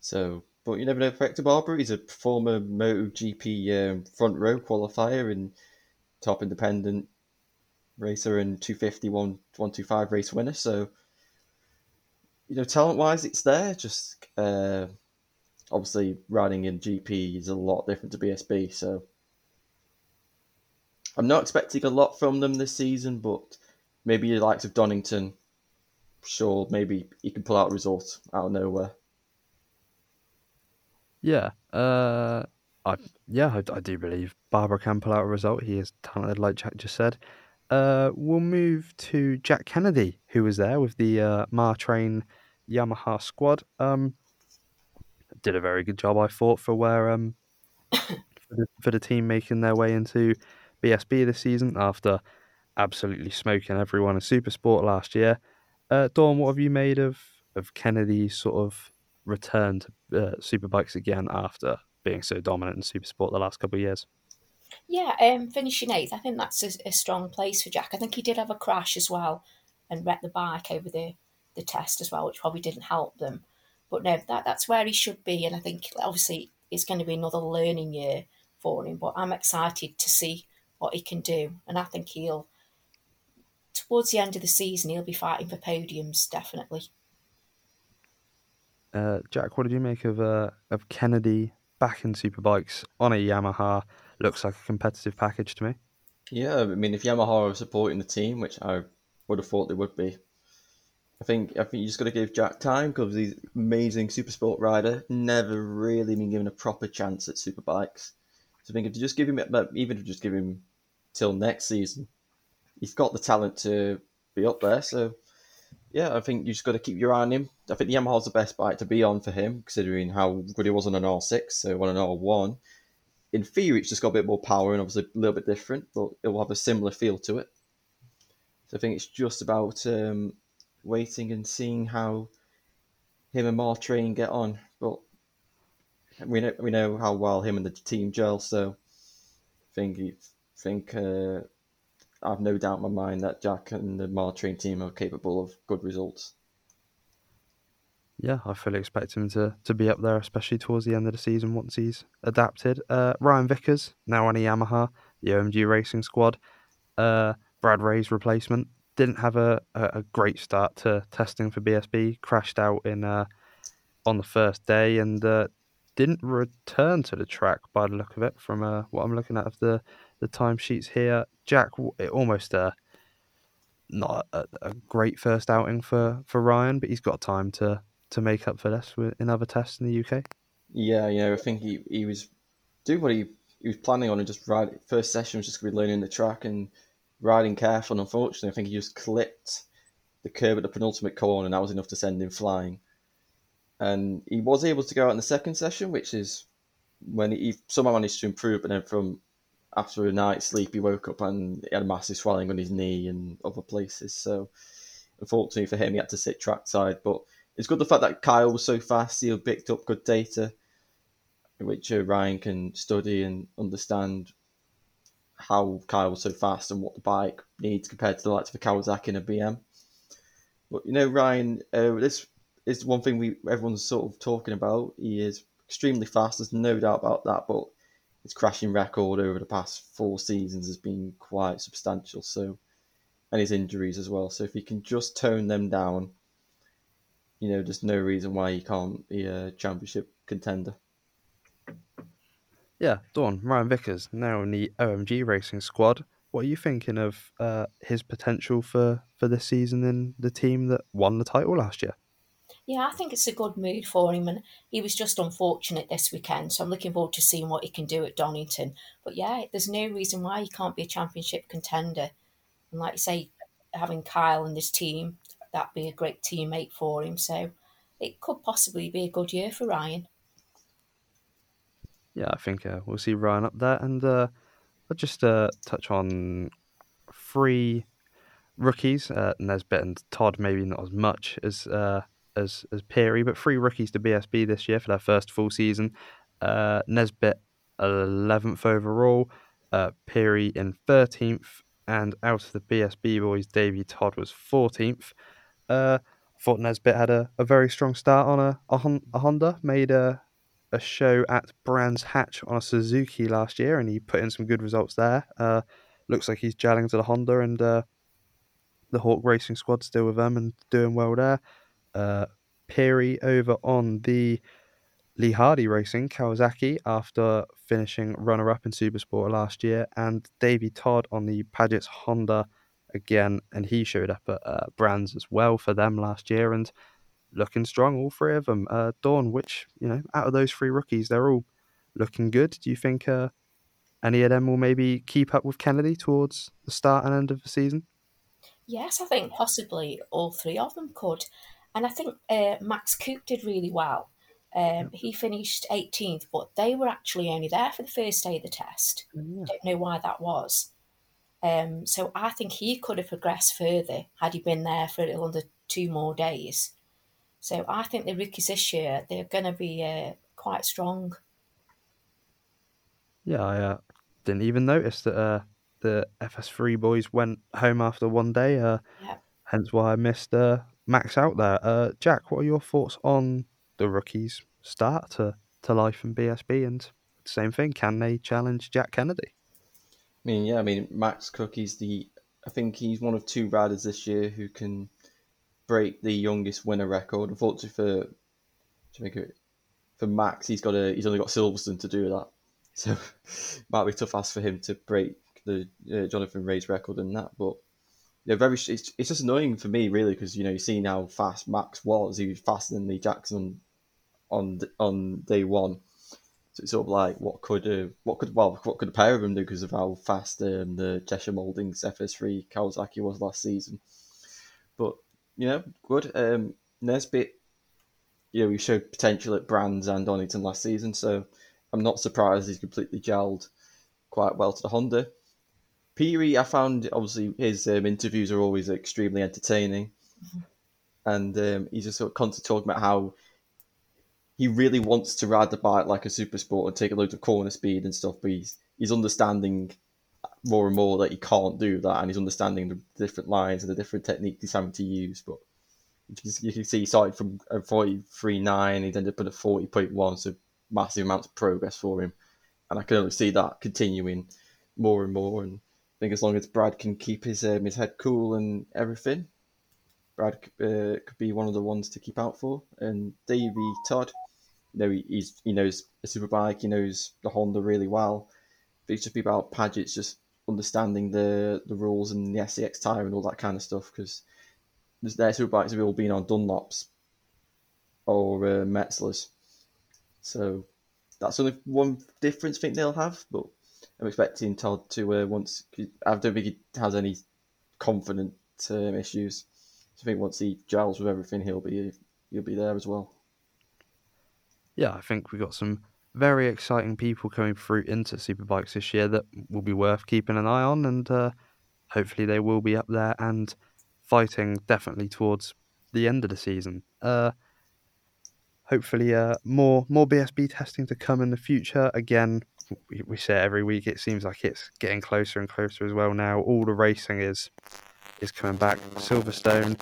So, but you never know. Hector Barber, he's a former MotoGP um, front row qualifier and top independent racer and 250 125 race winner. So, you know, talent wise, it's there. Just uh, obviously riding in GP is a lot different to BSB. So, I'm not expecting a lot from them this season, but maybe the likes of Donington sure maybe he can pull out a result out of nowhere. Yeah, uh, I yeah I, I, do believe Barbera can pull out a result. He is talented, like Jack just said. Uh, we'll move to Jack Kennedy, who was there with the uh, Mar-Train Yamaha squad. Um, did a very good job, I thought, for where um (coughs) for the, for the team making their way into BSB this season after absolutely smoking everyone in Super Sport last year. Uh, Dawn, what have you made of of Kennedy's sort of return to uh, superbikes again after being so dominant in Supersport the last couple of years? Yeah, um, finishing eighth, I think that's a, a, strong place for Jack. I think he did have a crash as well and wrecked the bike over the, the test as well, which probably didn't help them. But no, that that's where he should be, and I think obviously it's going to be another learning year for him. But I'm excited to see what he can do, and I think he'll towards the end of the season, he'll be fighting for podiums, definitely. Uh, Jack, what did you make of uh, of Kennedy back in Superbikes on a Yamaha? Looks like a competitive package to me. Yeah, I mean, if Yamaha are supporting the team, which I would have thought they would be, I think I think you just got to give Jack time because he's amazing super sport rider. Never really been given a proper chance at superbikes. I think if you just give him, even if you just give him till next season, he's got the talent to be up there. So yeah, I think you just got to keep your eye on him. I think the Yamaha's the best bike to be on for him, considering how good he was on an R6, so on an R1. In theory, it's just got a bit more power and obviously a little bit different, but it will have a similar feel to it. So I think it's just about um, waiting and seeing how him and Mar-Train get on. We know we know how well him and the team gel, so I think think uh, I've no doubt in my mind that Jack and the Mar-Train team are capable of good results. Yeah, I fully expect him to, to be up there, especially towards the end of the season once he's adapted. Uh, Ryan Vickers, now on a Yamaha, the OMG Racing Squad. Uh, Brad Ray's replacement. didn't have a, a, a, great start to testing for BSB. Crashed out in uh, on the first day and uh, didn't return to the track by the look of it. From uh, what I'm looking at of the the timesheets here, Jack, it almost uh, not a, a, great first outing for, for Ryan, but he's got time to to make up for this in other tests in the UK. Yeah, yeah, I think he, he was doing what he, he was planning on and just ride. First session was just going to be learning the track and riding careful. And unfortunately, I think he just clipped the curve at the penultimate corner, and that was enough to send him flying. And he was able to go out in the second session, which is when he somehow managed to improve. But then from after a night's sleep, he woke up and he had a massive swelling on his knee and other places. So, unfortunately for him, he had to sit trackside. But it's good the fact that Kyle was so fast. He picked up good data, which uh, Ryan can study and understand how Kyle was so fast and what the bike needs compared to the likes of a Kawasaki and a BM. But you know, Ryan, uh, this is one thing we everyone's sort of talking about. He is extremely fast. There's no doubt about that. But his crashing record over the past four seasons has been quite substantial. So, and his injuries as well. So if he can just tone them down, you know, there's no reason why he can't be a championship contender. Yeah, Dawn, Ryan Vickers, now in the OMG racing squad. What are you thinking of uh, his potential for, for this season in the team that won the title last year? Yeah, I think it's a good mood for him, and he was just unfortunate this weekend. So I'm looking forward to seeing what he can do at Donington. But yeah, there's no reason why he can't be a championship contender. And like you say, having Kyle and his team, that'd be a great teammate for him. So it could possibly be a good year for Ryan. Yeah, I think uh, we'll see Ryan up there, and uh, I'll just uh, touch on three rookies, uh, Nesbitt and Todd. Maybe not as much as uh, as as Perie, but three rookies to BSB this year for their first full season. Uh, Nesbitt, 11th overall, uh, Perie in 13th, and out of the BSB boys, Davey Todd was 14th. Uh, thought Nesbitt had a, a very strong start on a, a, a Honda, made a, a show at Brands Hatch on a Suzuki last year, and he put in some good results there. Uh, looks like he's gelling to the Honda, and uh, the Hawk Racing squad still with them and doing well there uh, Perie over on the Lee Hardy Racing Kawasaki after finishing runner up in Supersport last year, and Davey Todd on the Paget's Honda again, and he showed up at uh, Brands as well for them last year and looking strong, all three of them. Uh, Dawn, which, you know, out of those three rookies, they're all looking good. Do you think uh, any of them will maybe keep up with Kennedy towards the start and end of the season? Yes, I think possibly all three of them could. And I think uh, Max Coop did really well. Um, he finished 18th, but they were actually only there for the first day of the test. Mm, yeah. Don't know why that was. Um, so I think he could have progressed further had he been there for a little under two more days. So I think the rookies this year they're going to be uh, quite strong. Yeah, I uh, didn't even notice that uh, the FS3 boys went home after one day. Uh, yeah. Hence why I missed uh, Max out there. Uh, Jack, what are your thoughts on the rookies' start to, to life in BSB? And same thing, can they challenge Jack Kennedy? I mean, yeah, I mean, Max Cook, he's the, I think he's one of two riders this year who can break the youngest winner record. Unfortunately for, for Max, he's got a, he's only got Silverstone to do that. So (laughs) might be tough ask for him to break the uh, Jonathan Rea's record in that. But yeah, very. It's, it's just annoying for me really because you know you see how fast Max was. He was faster than Lee Jackson on on day one. So it's sort of like what could uh, what could well what could a pair of them do because of how fast um, the Cheshire Mouldings FS3 Kawasaki was last season. But you know, good. Um, Nesbitt, you know, he showed potential at Brands and Donington last season, so I'm not surprised he's completely gelled quite well to the Honda. Perie, I found obviously his um, interviews are always extremely entertaining, mm-hmm. and um, he's just sort of constantly talking about how he really wants to ride the bike like a super sport and take a load of corner speed and stuff, but he's he's understanding more and more that he can't do that, and he's understanding the different lines and the different techniques he's having to use. But you can see he started from a forty three nine, he ended up at a forty point one, so massive amounts of progress for him, and I can only see that continuing more and more and think as long as Brad can keep his um, his head cool and everything, Brad uh, could be one of the ones to keep out for. And Davey Todd, you know, he, he's he knows a superbike, he knows the Honda really well. But it's just be about Paget's just understanding the the rules and the SCX tire and all that kind of stuff because their superbikes have all been on Dunlops or uh, Metzeler's. So that's only one difference I think they'll have, but I'm expecting Todd to uh, once. I don't think he has any confident um, issues. I think once he gels with everything, he'll be he'll be there as well. Yeah, I think we've got some very exciting people coming through into Superbikes this year that will be worth keeping an eye on, and uh, hopefully they will be up there and fighting definitely towards the end of the season. Uh, hopefully, uh, more more BSB testing to come in the future. Again, we, say every week. It seems like it's getting closer and closer as well now. All the racing is is coming back. Silverstone,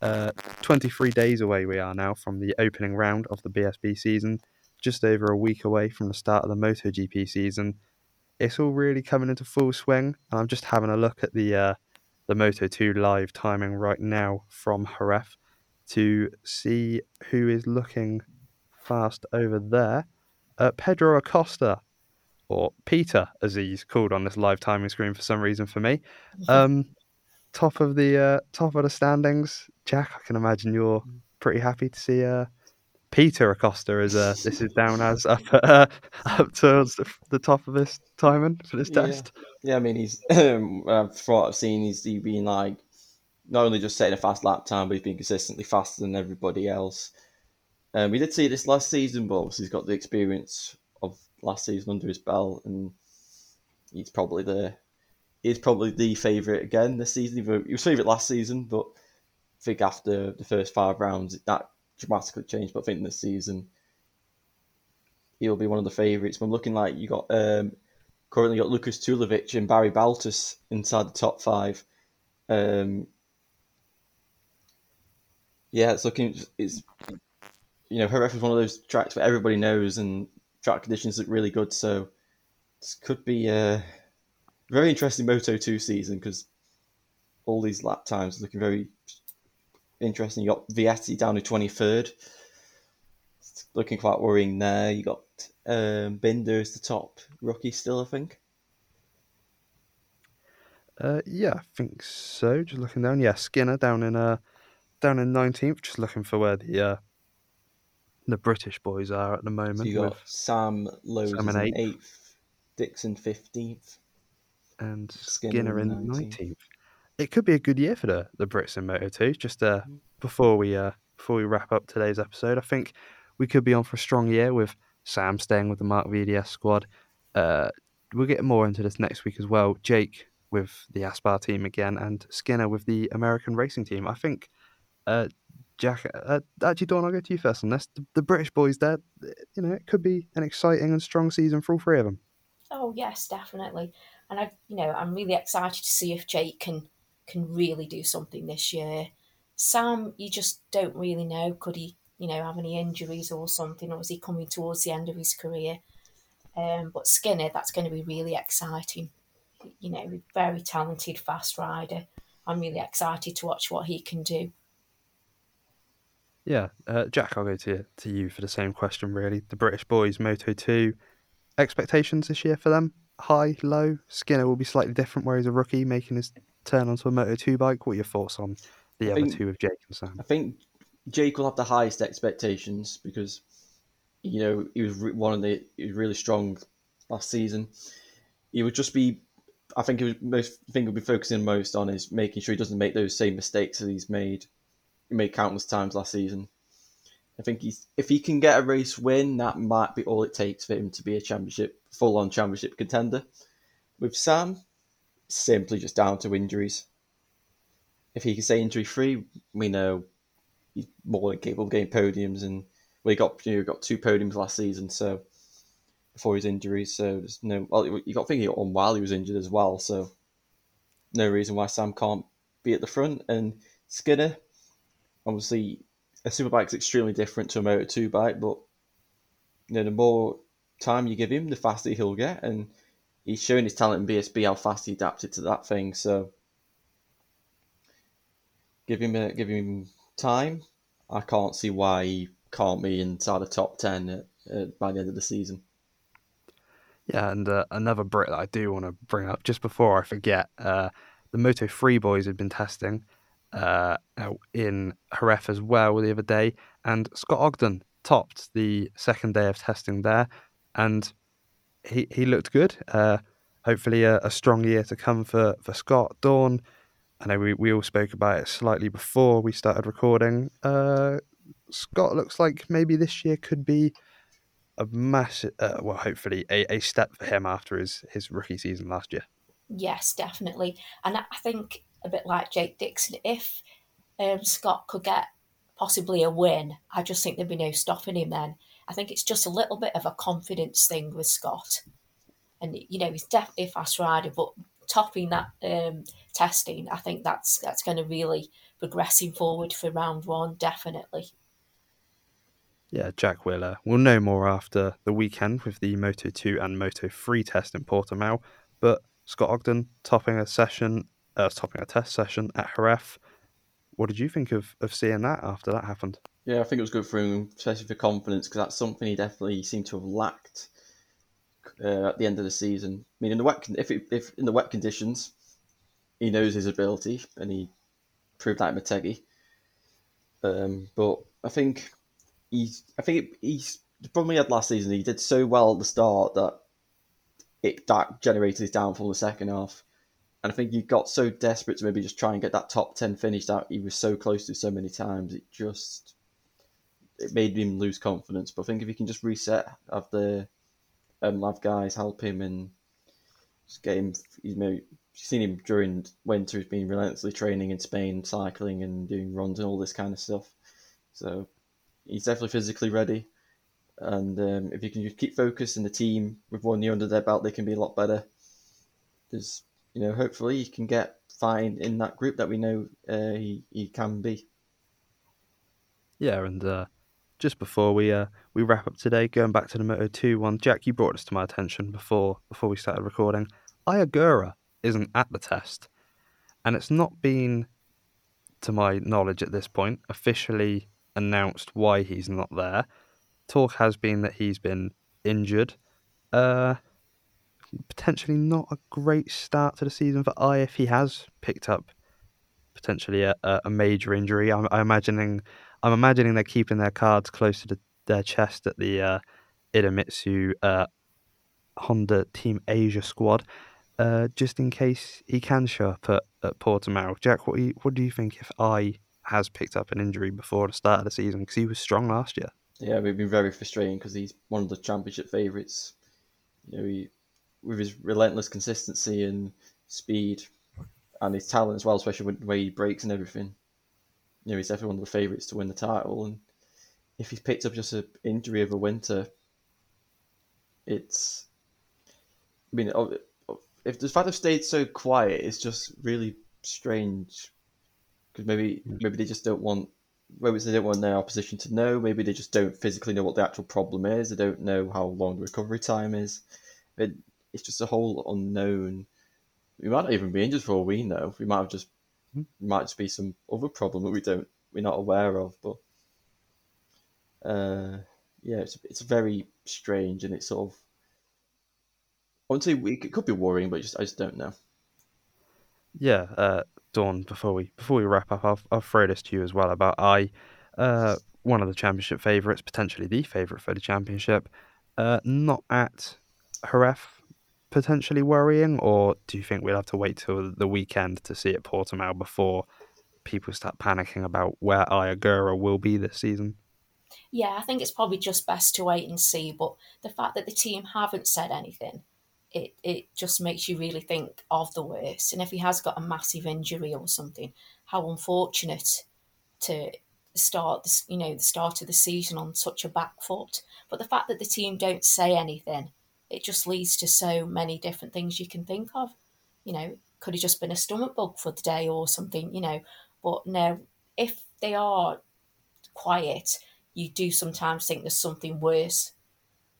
uh, 23 days away we are now from the opening round of the BSB season. Just over a week away from the start of the MotoGP season. It's all really coming into full swing, and I'm just having a look at the uh, the Moto 2 live timing right now from Jerez to see who is looking fast over there. Uh, Pedro Acosta or Peter, as he's called on this live timing screen for some reason for me. (laughs) Um, top of the uh, top of the standings, Jack. I can imagine you're pretty happy to see uh, Peter Acosta as uh, (laughs) this is down as up uh, (laughs) up towards the, the, top of this timing for this test. Yeah, yeah I mean he's (clears throat) um, from what I've seen, he's he been like not only just setting a fast lap time, but he's been consistently faster than everybody else. Um, we did see this last season, but obviously he's got the experience last season under his belt, and he's probably the he's probably the favourite again this season. He was favourite last season, but I think after the first five rounds that dramatically changed. But I think this season he'll be one of the favourites. But I'm looking like you got um, currently got Lukas Tulovic and Barry Baltus inside the top five. Um, yeah, it's looking it's you know Jerez is one of those tracks where everybody knows and track conditions look really good. So this could be a very interesting Moto 2 season because all these lap times looking very interesting. You got Vietti down to 23rd. It's looking quite worrying there. You got um, Binder as the top rookie still, I think. Uh, yeah, I think so. Just looking down, yeah, Skinner down in uh down in nineteenth. Just looking for where the uh, the British boys are at the moment. So you got Sam Lowe in eighth, Dixon fifteenth, and Skinner, Skinner in nineteenth. It could be a good year for the, the Brits in Moto Two. Just uh, mm-hmm. before we uh, before we wrap up today's episode, I think we could be on for a strong year with Sam staying with the Marc VDS squad. Uh, we'll get more into this next week as well. Jake with the Aspar team again, and Skinner with the American racing team. I think uh, Jack, uh, actually, Dawn, I'll go to you first on this. The, the, British boys there, you know, it could be an exciting and strong season for all three of them. Oh yes, definitely. And I, you know, I'm really excited to see if Jake can can really do something this year. Sam, you just don't really know. Could he, you know, have any injuries or something, or is he coming towards the end of his career? Um, but Skinner, that's going to be really exciting. You know, very talented, fast rider. I'm really excited to watch what he can do. Yeah, uh, Jack, I'll go to to you for the same question. Really, the British boys, Moto Two, expectations this year for them high, low. Skinner will be slightly different, where he's a rookie making his turn onto a Moto Two bike. What are your thoughts on the I other think, two of Jake and Sam? I think Jake will have the highest expectations because you know he was one of the he was really strong last season. He would just be. I think he was most thing he'll be focusing most on is making sure he doesn't make those same mistakes that he's made made countless times last season. I think he's if he can get a race win, that might be all it takes for him to be a championship, full on championship contender. With Sam, simply just down to injuries. If he can stay injury free, we know he's more than capable of getting podiums, and we got you know, got two podiums last season, so before his injuries, so there's no well, you got to think he got on while he was injured as well, so no reason why Sam can't be at the front. And Skinner, obviously a superbike is extremely different to a Moto 2 bike, but you know, the more time you give him, the faster he'll get. And he's shown his talent in BSB, how fast he adapted to that thing. So give him a, give him time. I can't see why he can't be inside the top ten at, at, by the end of the season. Yeah, and uh, another Brit that I do want to bring up just before I forget, uh, the Moto Three boys had been testing uh, in Jerez as well the other day, and Scott Ogden topped the second day of testing there, and he he looked good. Uh, hopefully, a, a, strong year to come for for Scott Dawn. I know we, we all spoke about it slightly before we started recording. Uh, Scott looks like maybe this year could be a massive, uh, well, hopefully a, a step for him after his, his rookie season last year. Yes, definitely. And I think a bit like Jake Dixon, if um, Scott could get possibly a win, I just think there'd be no stopping him then. I think it's just a little bit of a confidence thing with Scott. And, you know, he's definitely a fast rider, but topping that um, testing, I think that's that's going to really progress him forward for round one, definitely. Yeah, Jack Wheeler. We'll know more after the weekend with the Moto 2 and Moto 3 test in Portimao. But Scott Ogden topping a session, uh, topping a test session at Jerez. What did you think of, of seeing that after that happened? Yeah, I think it was good for him, especially for confidence, because that's something he definitely seemed to have lacked uh, at the end of the season. I mean, in the wet, if it, if in the wet conditions, he knows his ability, and he proved that in Motegi. Um, but I think he's, I think he's the problem he had last season. He did so well at the start that it that generated his downfall in the second half. And I think he got so desperate to maybe just try and get that top ten finish that he was so close to so many times. It just it made him lose confidence. But I think if he can just reset, have the um, guys help him and just get him. He's maybe seen him during winter. He's been relentlessly training in Spain, cycling and doing runs and all this kind of stuff. So he's definitely physically ready. And um, if you can just keep focused in the team with one year under their belt, they can be a lot better. Because you know, hopefully, he can get fine in that group that we know uh, he he can be. Yeah, and uh, just before we uh, we wrap up today, going back to the Moto Two one, Jack, you brought this to my attention before before we started recording. Ai Ogura isn't at the test, and it's not been, to my knowledge at this point, officially announced why he's not there. Talk has been that he's been injured. Uh, potentially not a great start to the season for Ai if he has picked up potentially a, a major injury. I'm, I'm, imagining I'm imagining they're keeping their cards close to the, their chest at the uh, Idemitsu uh, Honda Team Asia squad, uh, just in case he can show up at, at Portimao. Jack, what do you, what do you think if Ai has picked up an injury before the start of the season because he was strong last year. Yeah, we've been very frustrating because he's one of the championship favourites. You know, he, with his relentless consistency and speed and his talent as well, especially when, the way he breaks and everything. You know, he's definitely one of the favourites to win the title. And if he's picked up just an injury over winter, it's. I mean, if the fact of stayed so quiet, it's just really strange because maybe maybe they just don't want maybe they don't want their opposition to know. Maybe they just don't physically know what the actual problem is. They don't know how long the recovery time is. It, it's just a whole unknown. We might not even be injured for all we know. We might have just hmm. might just be some other problem that we don't we're not aware of. But uh, yeah, it's it's very strange and it's sort of. I wouldn't say it could be worrying, but just I just don't know. Yeah, uh, Dawn, before we before we wrap up, I'll, I'll throw this to you as well about Ai, uh, one of the championship favourites, potentially the favourite for the championship, uh, not at Jerez, potentially worrying, or do you think we'll have to wait till the weekend to see it Portimao before people start panicking about where Ai Ogura will be this season? Yeah, I think it's probably just best to wait and see. But the fact that the team haven't said anything it, it just makes you really think of the worst. And if he has got a massive injury or something, how unfortunate to start this, you know, the start of the season on such a back foot. But the fact that the team don't say anything, it just leads to so many different things you can think of. You know, could have just been a stomach bug for the day or something, you know. But no, if they are quiet, you do sometimes think there's something worse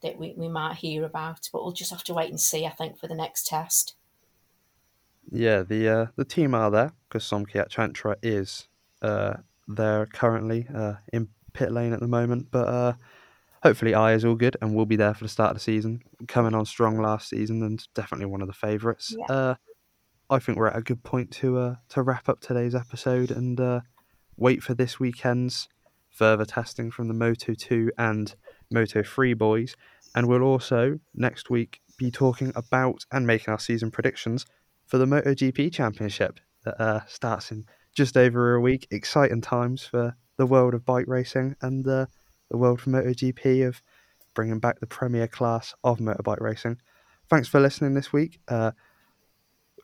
that we, we might hear about. But we'll just have to wait and see, I think, for the next test. Yeah, the uh, the team are there because Somkiat Chantra is uh, there currently uh, in pit lane at the moment. But uh, hopefully, Ai is all good and we'll be there for the start of the season. Coming on strong last season and definitely one of the favourites. Yeah. Uh, I think we're at a good point to uh, to wrap up today's episode and uh, wait for this weekend's further testing from the Moto 2 and Moto 3 boys. And we'll also next week be talking about and making our season predictions for the MotoGP Championship that uh, starts in just over a week. Exciting times for the world of bike racing and uh, the world of MotoGP of bringing back the premier class of motorbike racing. Thanks for listening this week. Uh,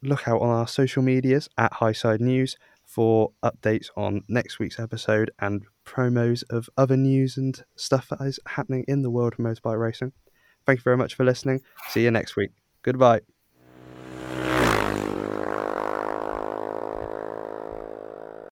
look out on our social medias at Highside News for updates on next week's episode and promos of other news and stuff that is happening in the world of motorbike racing. Thank you very much for listening. See you next week. Goodbye.